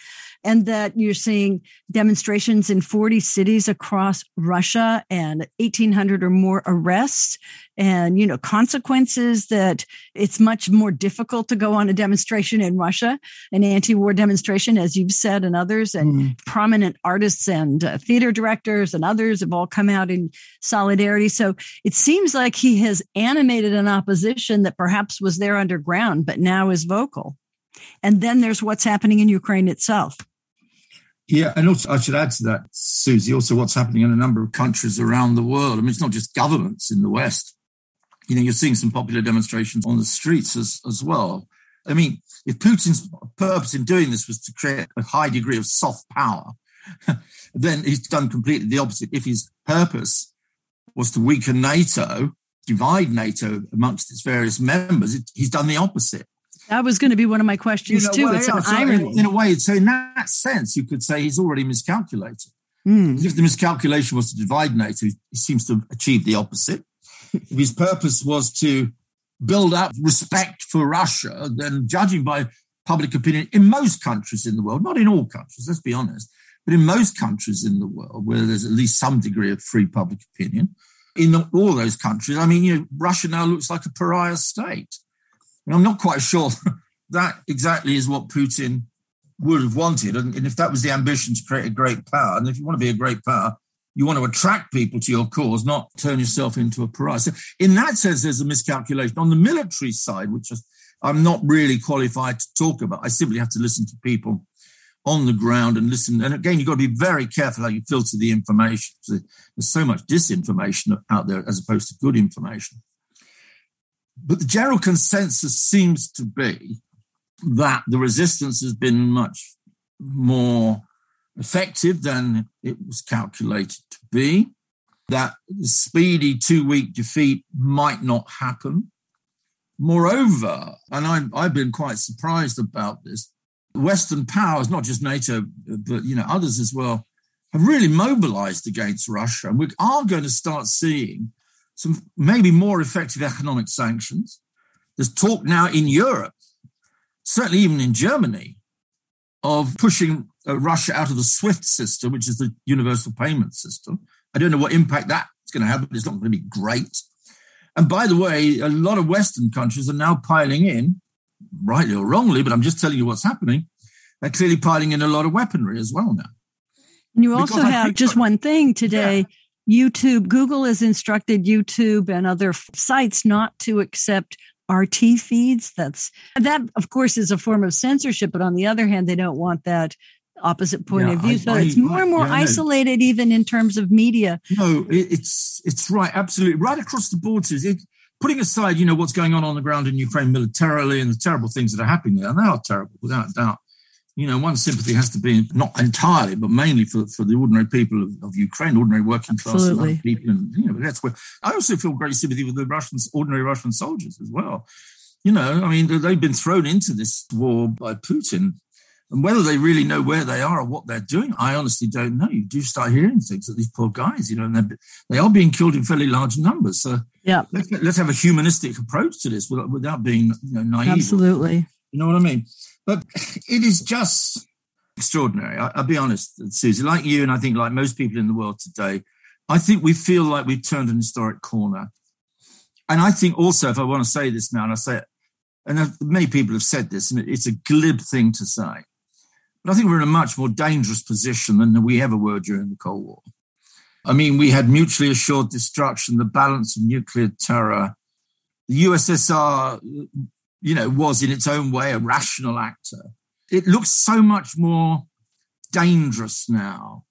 and that you're seeing demonstrations in 40 cities across Russia and 1800 or more arrests and you know consequences that it's much more difficult to go on a demonstration in Russia an anti-war demonstration as you've said and others and mm. prominent artists and uh, theater directors and others have all come out in solidarity so it seems like he has animated an opposition that perhaps was there underground but now is vocal and then there's what's happening in Ukraine itself. Yeah, and also I should add to that, Susie, also what's happening in a number of countries around the world. I mean, it's not just governments in the West. You know, you're seeing some popular demonstrations on the streets as, as well. I mean, if Putin's purpose in doing this was to create a high degree of soft power, then he's done completely the opposite. If his purpose was to weaken NATO, divide NATO amongst its various members, it, he's done the opposite. That was going to be one of my questions too. Well, it's yeah, an so irony. In a way, so in that sense, you could say he's already miscalculated. Mm. If the miscalculation was to divide NATO, he seems to have achieved the opposite. if his purpose was to build up respect for Russia, then judging by public opinion in most countries in the world, not in all countries, let's be honest, but in most countries in the world where there's at least some degree of free public opinion, in all those countries, I mean, you know, Russia now looks like a pariah state. And I'm not quite sure that exactly is what Putin would have wanted. And, and if that was the ambition to create a great power, and if you want to be a great power, you want to attract people to your cause, not turn yourself into a pariah. So, in that sense, there's a miscalculation. On the military side, which is, I'm not really qualified to talk about, I simply have to listen to people on the ground and listen. And again, you've got to be very careful how you filter the information. There's so much disinformation out there as opposed to good information. But the general consensus seems to be that the resistance has been much more effective than it was calculated to be, that the speedy two week defeat might not happen. Moreover, and i I've been quite surprised about this, Western powers, not just NATO, but you know others as well, have really mobilized against Russia. And we are going to start seeing some maybe more effective economic sanctions. There's talk now in Europe, certainly even in Germany, of pushing uh, Russia out of the SWIFT system, which is the universal payment system. I don't know what impact that's going to have, but it's not going to be great. And by the way, a lot of Western countries are now piling in, rightly or wrongly, but I'm just telling you what's happening. They're clearly piling in a lot of weaponry as well now. And you also have just one thing today. Yeah. YouTube, Google has instructed YouTube and other sites not to accept RT feeds. That's that, of course, is a form of censorship. But on the other hand, they don't want that opposite point yeah, of view. So I, it's more I, and more yeah, isolated, no. even in terms of media. No, it, it's it's right, absolutely right across the board. It, putting aside, you know, what's going on on the ground in Ukraine militarily and the terrible things that are happening there, and they are terrible, without doubt you know, one sympathy has to be not entirely, but mainly for, for the ordinary people of, of Ukraine, ordinary working class people. And, you know, that's where I also feel great sympathy with the Russians, ordinary Russian soldiers as well. You know, I mean, they've been thrown into this war by Putin. And whether they really know where they are or what they're doing, I honestly don't know. You do start hearing things that these poor guys, you know, and they are being killed in fairly large numbers. So yeah, let's, let's have a humanistic approach to this without, without being you know, naive. Absolutely. You know what I mean? But it is just extraordinary. I, will be honest, Susie, like you, and I think like most people in the world today, I think we feel like we've turned an historic corner. And I think also, if I want to say this now, and I say it, and many people have said this, and it's a glib thing to say, but I think we're in a much more dangerous position than we ever were during the Cold War. I mean, we had mutually assured destruction, the balance of nuclear terror. The USSR you know, was in its own way a rational actor. It looks so much more dangerous now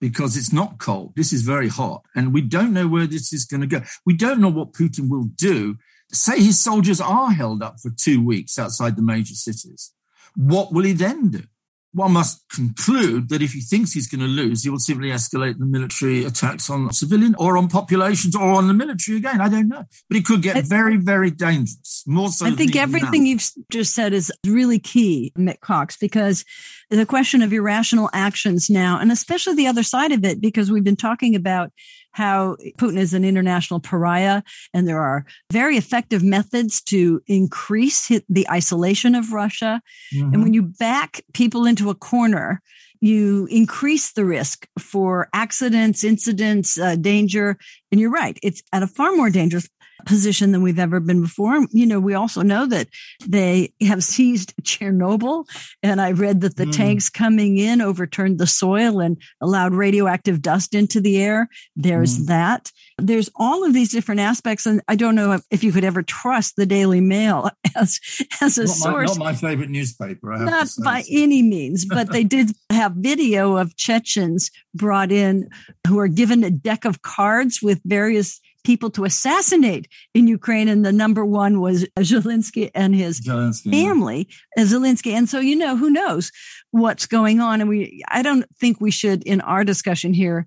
because it's not cold. This is very hot. And we don't know where this is going to go. We don't know what Putin will do. Say his soldiers are held up for two weeks outside the major cities. What will he then do? One must conclude that if he thinks he's going to lose, he will simply escalate the military attacks on civilian or on populations or on the military again. I don't know. But it could get very, very dangerous. More so. I think everything now. you've just said is really key, Mick Cox, because the question of irrational actions now, and especially the other side of it, because we've been talking about how Putin is an international pariah, and there are very effective methods to increase the isolation of Russia. Mm-hmm. And when you back people into a corner, you increase the risk for accidents, incidents, uh, danger. And you're right, it's at a far more dangerous position than we've ever been before. You know, we also know that they have seized Chernobyl, and I read that the mm. tanks coming in overturned the soil and allowed radioactive dust into the air. There's mm. that. There's all of these different aspects, and I don't know if, if you could ever trust the Daily Mail as as a not source. My, not my favorite newspaper. not by any means, but they did have video of Chechens brought in who are given a deck of cards with various people to assassinate in Ukraine. And the number one was Zelensky and his Zelensky, family, yeah. Zelensky. And so, you know, who knows what's going on. And we, I don't think we should, in our discussion here,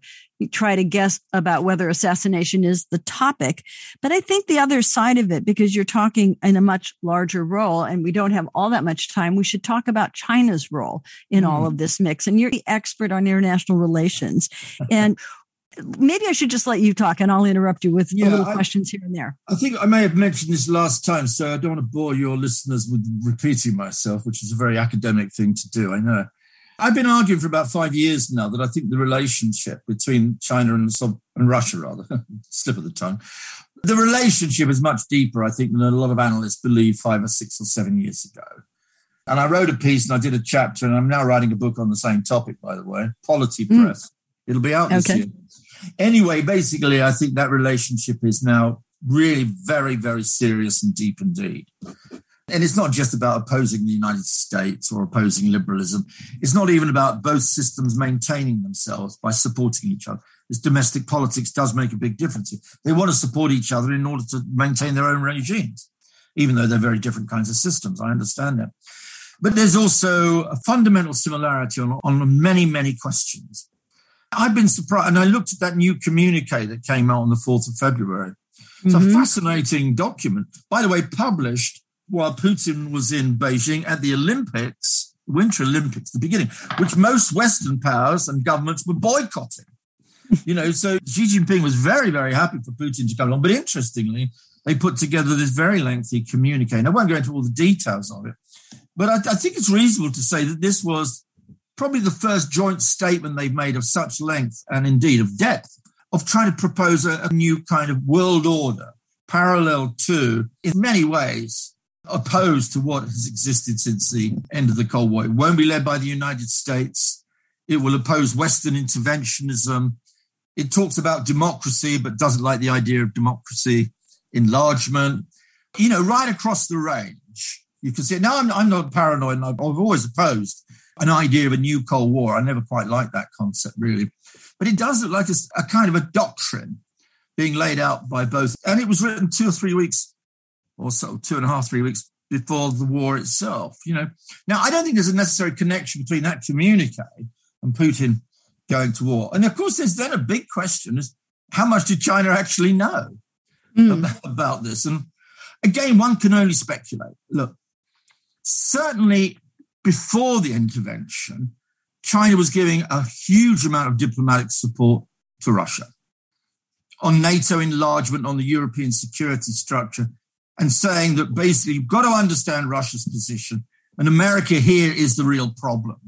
try to guess about whether assassination is the topic. But I think the other side of it, because you're talking in a much larger role and we don't have all that much time, we should talk about China's role in mm. all of this mix. And you're the expert on international relations. And maybe I should just let you talk and I'll interrupt you with yeah, little I, questions here and there. I think I may have mentioned this last time, so I don't want to bore your listeners with repeating myself, which is a very academic thing to do, I know. I've been arguing for about five years now that I think the relationship between China and, and Russia, rather, slip of the tongue, the relationship is much deeper, I think, than a lot of analysts believe five or six or seven years ago. And I wrote a piece and I did a chapter, and I'm now writing a book on the same topic, by the way, Polity mm. Press. It'll be out this okay. year. Anyway, basically, I think that relationship is now really very, very serious and deep indeed. And it's not just about opposing the United States or opposing liberalism. It's not even about both systems maintaining themselves by supporting each other. This domestic politics does make a big difference. They want to support each other in order to maintain their own regimes, even though they're very different kinds of systems. I understand that. But there's also a fundamental similarity on, on many, many questions. I've been surprised, and I looked at that new communique that came out on the 4th of February. It's mm-hmm. a fascinating document. By the way, published while Putin was in Beijing at the Olympics Winter Olympics, the beginning, which most Western powers and governments were boycotting. you know, so Xi Jinping was very, very happy for Putin to come along. But interestingly, they put together this very lengthy communique. And I won't go into all the details of it, but I, I think it's reasonable to say that this was probably the first joint statement they've made of such length and indeed of depth of trying to propose a, a new kind of world order parallel to, in many ways, opposed to what has existed since the end of the Cold War. It won't be led by the United States. It will oppose Western interventionism. It talks about democracy, but doesn't like the idea of democracy, enlargement, you know, right across the range. You can see, now I'm, I'm not paranoid, I've always opposed an idea of a new Cold War. I never quite liked that concept, really. But it does look like a, a kind of a doctrine being laid out by both. And it was written two or three weeks, or so, two and a half, three weeks before the war itself. You know, now I don't think there's a necessary connection between that communique and Putin going to war. And of course, there's then a big question: is how much did China actually know mm. about, about this? And again, one can only speculate. Look, certainly before the intervention, China was giving a huge amount of diplomatic support to Russia on NATO enlargement, on the European security structure, and saying that basically you've got to understand Russia's position, and America here is the real problem.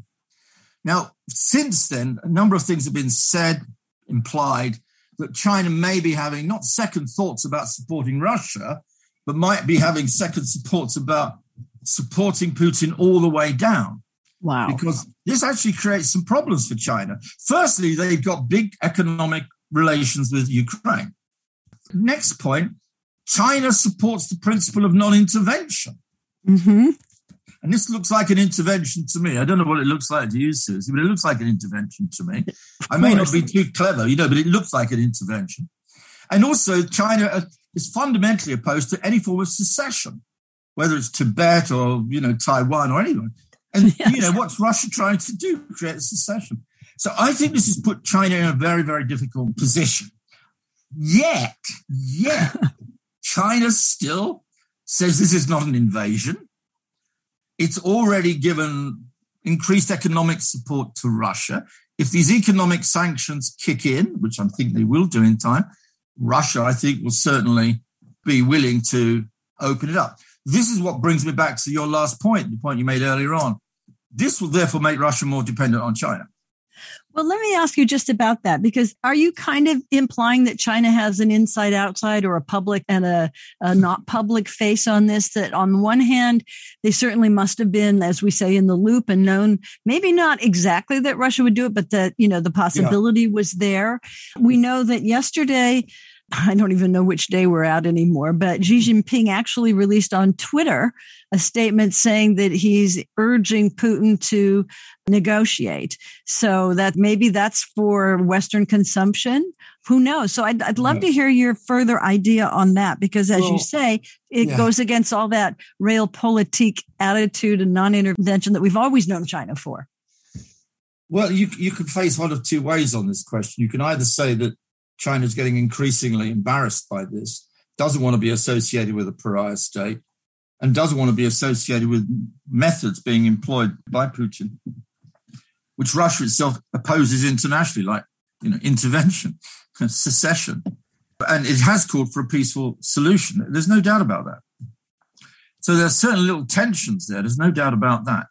Now, since then, a number of things have been said, implied, that China may be having not second thoughts about supporting Russia, but might be having second thoughts about supporting Putin all the way down. Wow. Because this actually creates some problems for China. Firstly, they've got big economic relations with Ukraine. Next point China supports the principle of non intervention. Mm-hmm. And this looks like an intervention to me. I don't know what it looks like to you, Susie, but it looks like an intervention to me. I may not be too clever, you know, but it looks like an intervention. And also, China is fundamentally opposed to any form of secession, whether it's Tibet or, you know, Taiwan or anyone. And, yes. you know, what's Russia trying to do? Create a secession. So I think this has put China in a very, very difficult position. Yet, yet, China still says this is not an invasion. It's already given increased economic support to Russia. If these economic sanctions kick in, which I think they will do in time, Russia, I think, will certainly be willing to open it up. This is what brings me back to your last point, the point you made earlier on. This will therefore make Russia more dependent on China. Well, let me ask you just about that because are you kind of implying that China has an inside outside or a public and a, a, not public face on this? That on the one hand, they certainly must have been, as we say, in the loop and known maybe not exactly that Russia would do it, but that, you know, the possibility yeah. was there. We know that yesterday, I don't even know which day we're at anymore, but Xi mm-hmm. Jinping actually released on Twitter a statement saying that he's urging Putin to negotiate. So that maybe that's for Western consumption. Who knows? So I'd, I'd love yes. to hear your further idea on that because, as well, you say, it yeah. goes against all that realpolitik attitude and non intervention that we've always known China for. Well, you, you could face one of two ways on this question. You can either say that China's getting increasingly embarrassed by this, doesn't want to be associated with a pariah state, and doesn't want to be associated with methods being employed by Putin, which Russia itself opposes internationally, like you know intervention, secession, and it has called for a peaceful solution. There's no doubt about that. So there are certain little tensions there. There's no doubt about that.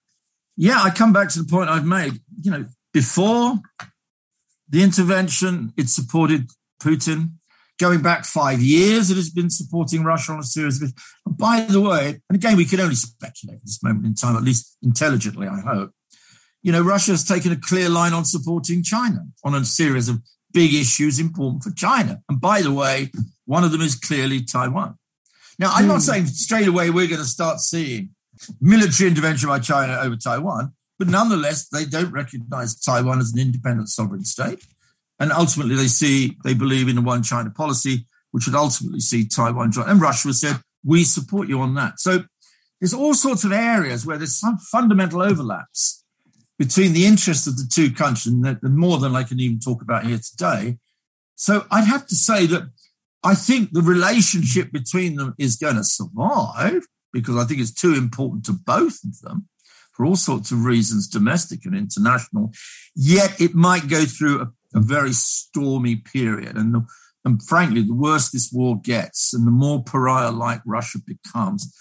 Yeah, I come back to the point I've made. You know, before the intervention, it supported Putin. Going back five years, it has been supporting Russia on a series of. And by the way, and again, we can only speculate at this moment in time, at least intelligently, I hope. You know, Russia has taken a clear line on supporting China on a series of big issues important for China. And by the way, one of them is clearly Taiwan. Now, I'm not hmm. saying straight away we're going to start seeing military intervention by China over Taiwan, but nonetheless, they don't recognize Taiwan as an independent sovereign state. And ultimately, they see, they believe in a one China policy, which would ultimately see Taiwan join. And Russia said, we support you on that. So there's all sorts of areas where there's some fundamental overlaps between the interests of the two countries, and more than I can even talk about here today. So I'd have to say that I think the relationship between them is going to survive because I think it's too important to both of them. For all sorts of reasons, domestic and international. Yet it might go through a, a very stormy period. And, the, and frankly, the worse this war gets and the more pariah like Russia becomes,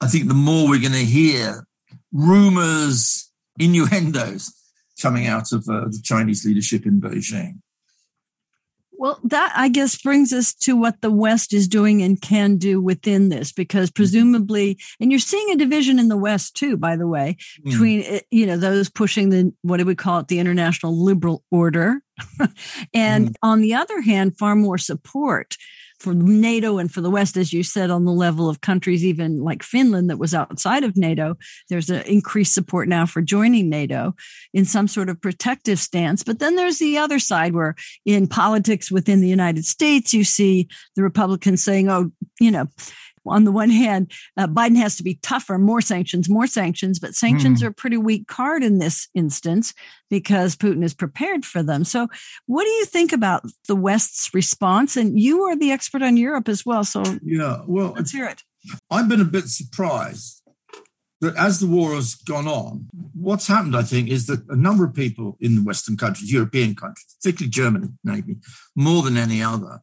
I think the more we're going to hear rumors, innuendos coming out of uh, the Chinese leadership in Beijing. Well, that I guess brings us to what the West is doing and can do within this, because mm-hmm. presumably, and you're seeing a division in the West too, by the way, mm. between eh, you know those pushing the what do we call it, the international liberal order, and mm. on the other hand, far more support for NATO and for the West, as you said, on the level of countries, even like Finland that was outside of NATO, there's an increased support now for joining NATO in some sort of protective stance. But then there's the other side where in politics within the United States, you see the Republicans saying, oh, you know, on the one hand, uh, Biden has to be tougher, more sanctions, more sanctions, but sanctions mm. are a pretty weak card in this instance because Putin is prepared for them. So, what do you think about the West's response? And you are the expert on Europe as well. So, yeah, well, let's hear it. I've been a bit surprised that as the war has gone on, what's happened, I think, is that a number of people in the Western countries, European countries, particularly Germany, maybe more than any other,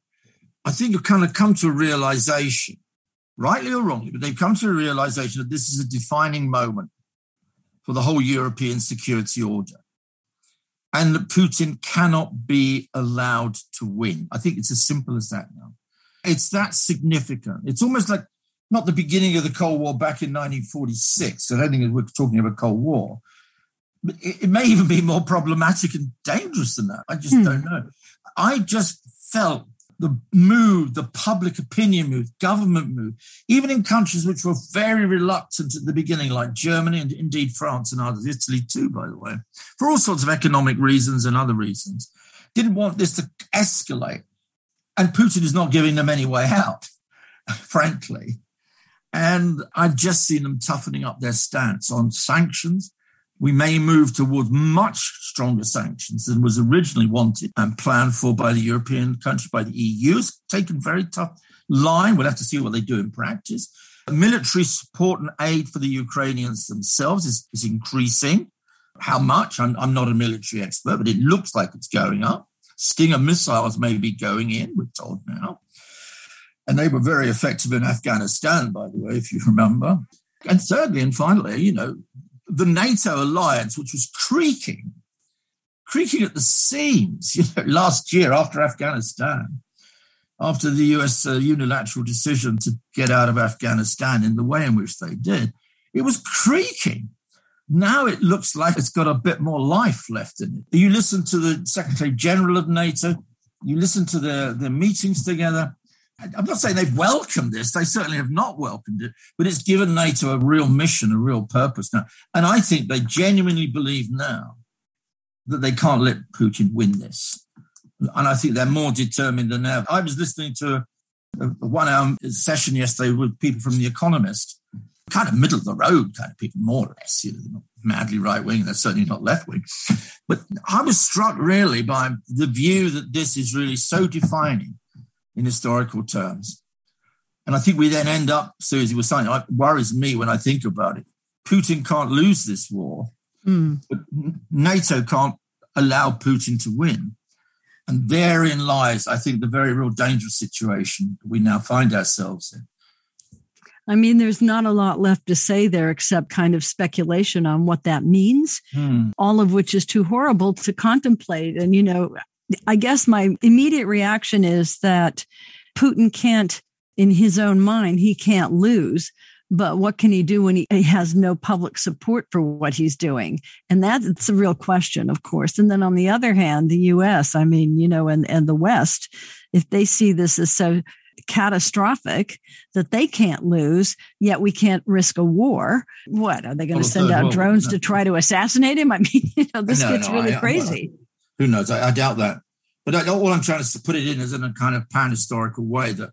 I think have kind of come to a realization rightly or wrongly, but they've come to a realization that this is a defining moment for the whole European security order. And that Putin cannot be allowed to win. I think it's as simple as that now. It's that significant. It's almost like not the beginning of the Cold War back in 1946. I don't think we're talking about Cold War. But it, may even be more problematic and dangerous than that. I just hmm. don't know. I just felt the mood, the public opinion mood, government mood, even in countries which were very reluctant at the beginning, like Germany and indeed France and others, Italy too, by the way, for all sorts of economic reasons and other reasons, didn't want this to escalate. And Putin is not giving them any way out, frankly. And I've just seen them toughening up their stance on sanctions, we may move towards much stronger sanctions than was originally wanted and planned for by the European countries, by the EU. It's taken a very tough line. We'll have to see what they do in practice. Military support and aid for the Ukrainians themselves is, is increasing. How much? I'm, I'm not a military expert, but it looks like it's going up. Stinger missiles may be going in, we're told now. And they were very effective in Afghanistan, by the way, if you remember. And thirdly and finally, you know, the NATO alliance, which was creaking, creaking at the seams, you know, last year after Afghanistan, after the US uh, unilateral decision to get out of Afghanistan in the way in which they did, it was creaking. Now it looks like it's got a bit more life left in it. You listen to the Secretary General of NATO, you listen to the, the meetings together, I'm not saying they've welcomed this. They certainly have not welcomed it, but it's given NATO a real mission, a real purpose now. And I think they genuinely believe now that they can't let Putin win this. And I think they're more determined than ever. I was listening to a one hour session yesterday with people from The Economist, kind of middle of the road kind of people, more or less. You know, they're not madly right wing, they're certainly not left wing. But I was struck really by the view that this is really so defining in historical terms. And I think we then end up, Susie was saying, it worries me when I think about it. Putin can't lose this war, mm. but NATO can't allow Putin to win. And therein lies, I think, the very real dangerous situation we now find ourselves in. I mean, there's not a lot left to say there except kind of speculation on what that means, hmm. all of which is too horrible to contemplate. And, you know, I guess my immediate reaction is that Putin can't, in his own mind, he can't lose. But what can he do when he, has no public support for what he's doing? And that's a real question, of course. And then on the other hand, the US, I mean, you know, and, and the West, if they see this as so catastrophic that they can't lose, yet we can't risk a war. What are they going to send out drones to try to assassinate him? I mean, you know, this no, gets no, really I, crazy. Who knows? I, I doubt that. But I, all I'm trying to put it in is in a kind of pan historical way that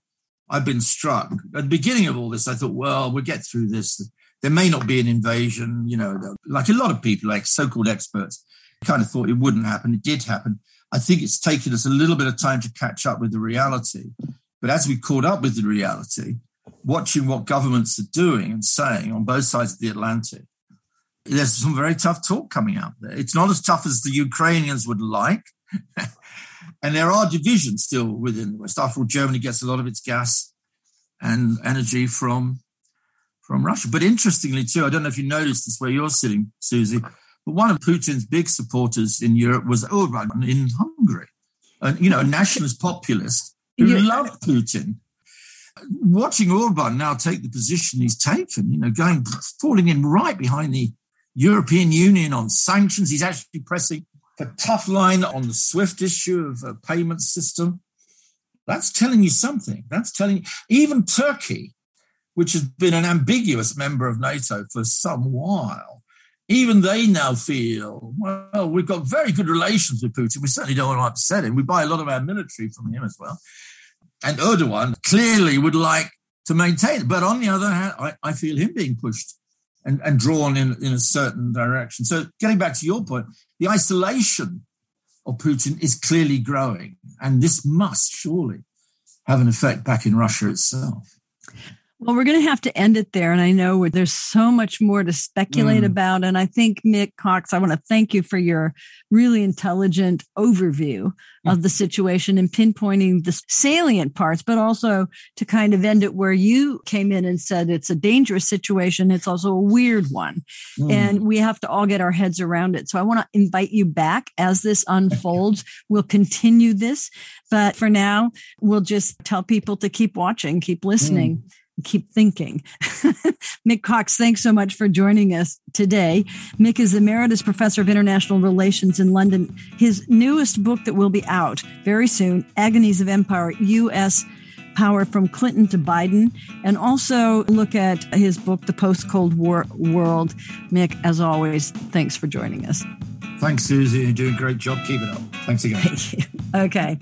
I've been struck. At the beginning of all this, I thought, well, we'll get through this. There may not be an invasion, you know, like a lot of people, like so called experts, kind of thought it wouldn't happen. It did happen. I think it's taken us a little bit of time to catch up with the reality. But as we caught up with the reality, watching what governments are doing and saying on both sides of the Atlantic, there's some very tough talk coming out there. It's not as tough as the Ukrainians would like. and there are divisions still within the West. After all, Germany gets a lot of its gas and energy from from Russia. But interestingly, too, I don't know if you noticed this where you're sitting, Susie, but one of Putin's big supporters in Europe was Orban in Hungary, and you know, a nationalist populist who yeah. loved Putin. Watching Orban now take the position he's taken, you know, going falling in right behind the European Union on sanctions. He's actually pressing a tough line on the SWIFT issue of a payment system. That's telling you something. That's telling you, even Turkey, which has been an ambiguous member of NATO for some while, even they now feel, well, we've got very good relations with Putin. We certainly don't want to upset him. We buy a lot of our military from him as well. And Erdogan clearly would like to maintain it. But on the other hand, I, I feel him being pushed and, and drawn in, in a certain direction. So, getting back to your point, the isolation of Putin is clearly growing, and this must surely have an effect back in Russia itself. Well, we're going to have to end it there. And I know there's so much more to speculate mm. about. And I think, Mick Cox, I want to thank you for your really intelligent overview mm. of the situation and pinpointing the salient parts, but also to kind of end it where you came in and said it's a dangerous situation. It's also a weird one. Mm. And we have to all get our heads around it. So I want to invite you back as this unfolds. we'll continue this. But for now, we'll just tell people to keep watching, keep listening. Keep thinking. Mick Cox, thanks so much for joining us today. Mick is Emeritus Professor of International Relations in London. His newest book that will be out very soon, Agonies of Empire, U.S. Power from Clinton to Biden, and also look at his book, The Post Cold War World. Mick, as always, thanks for joining us. Thanks, Susie. You're doing a great job. Keep it up. Thanks again. Thank you. Okay.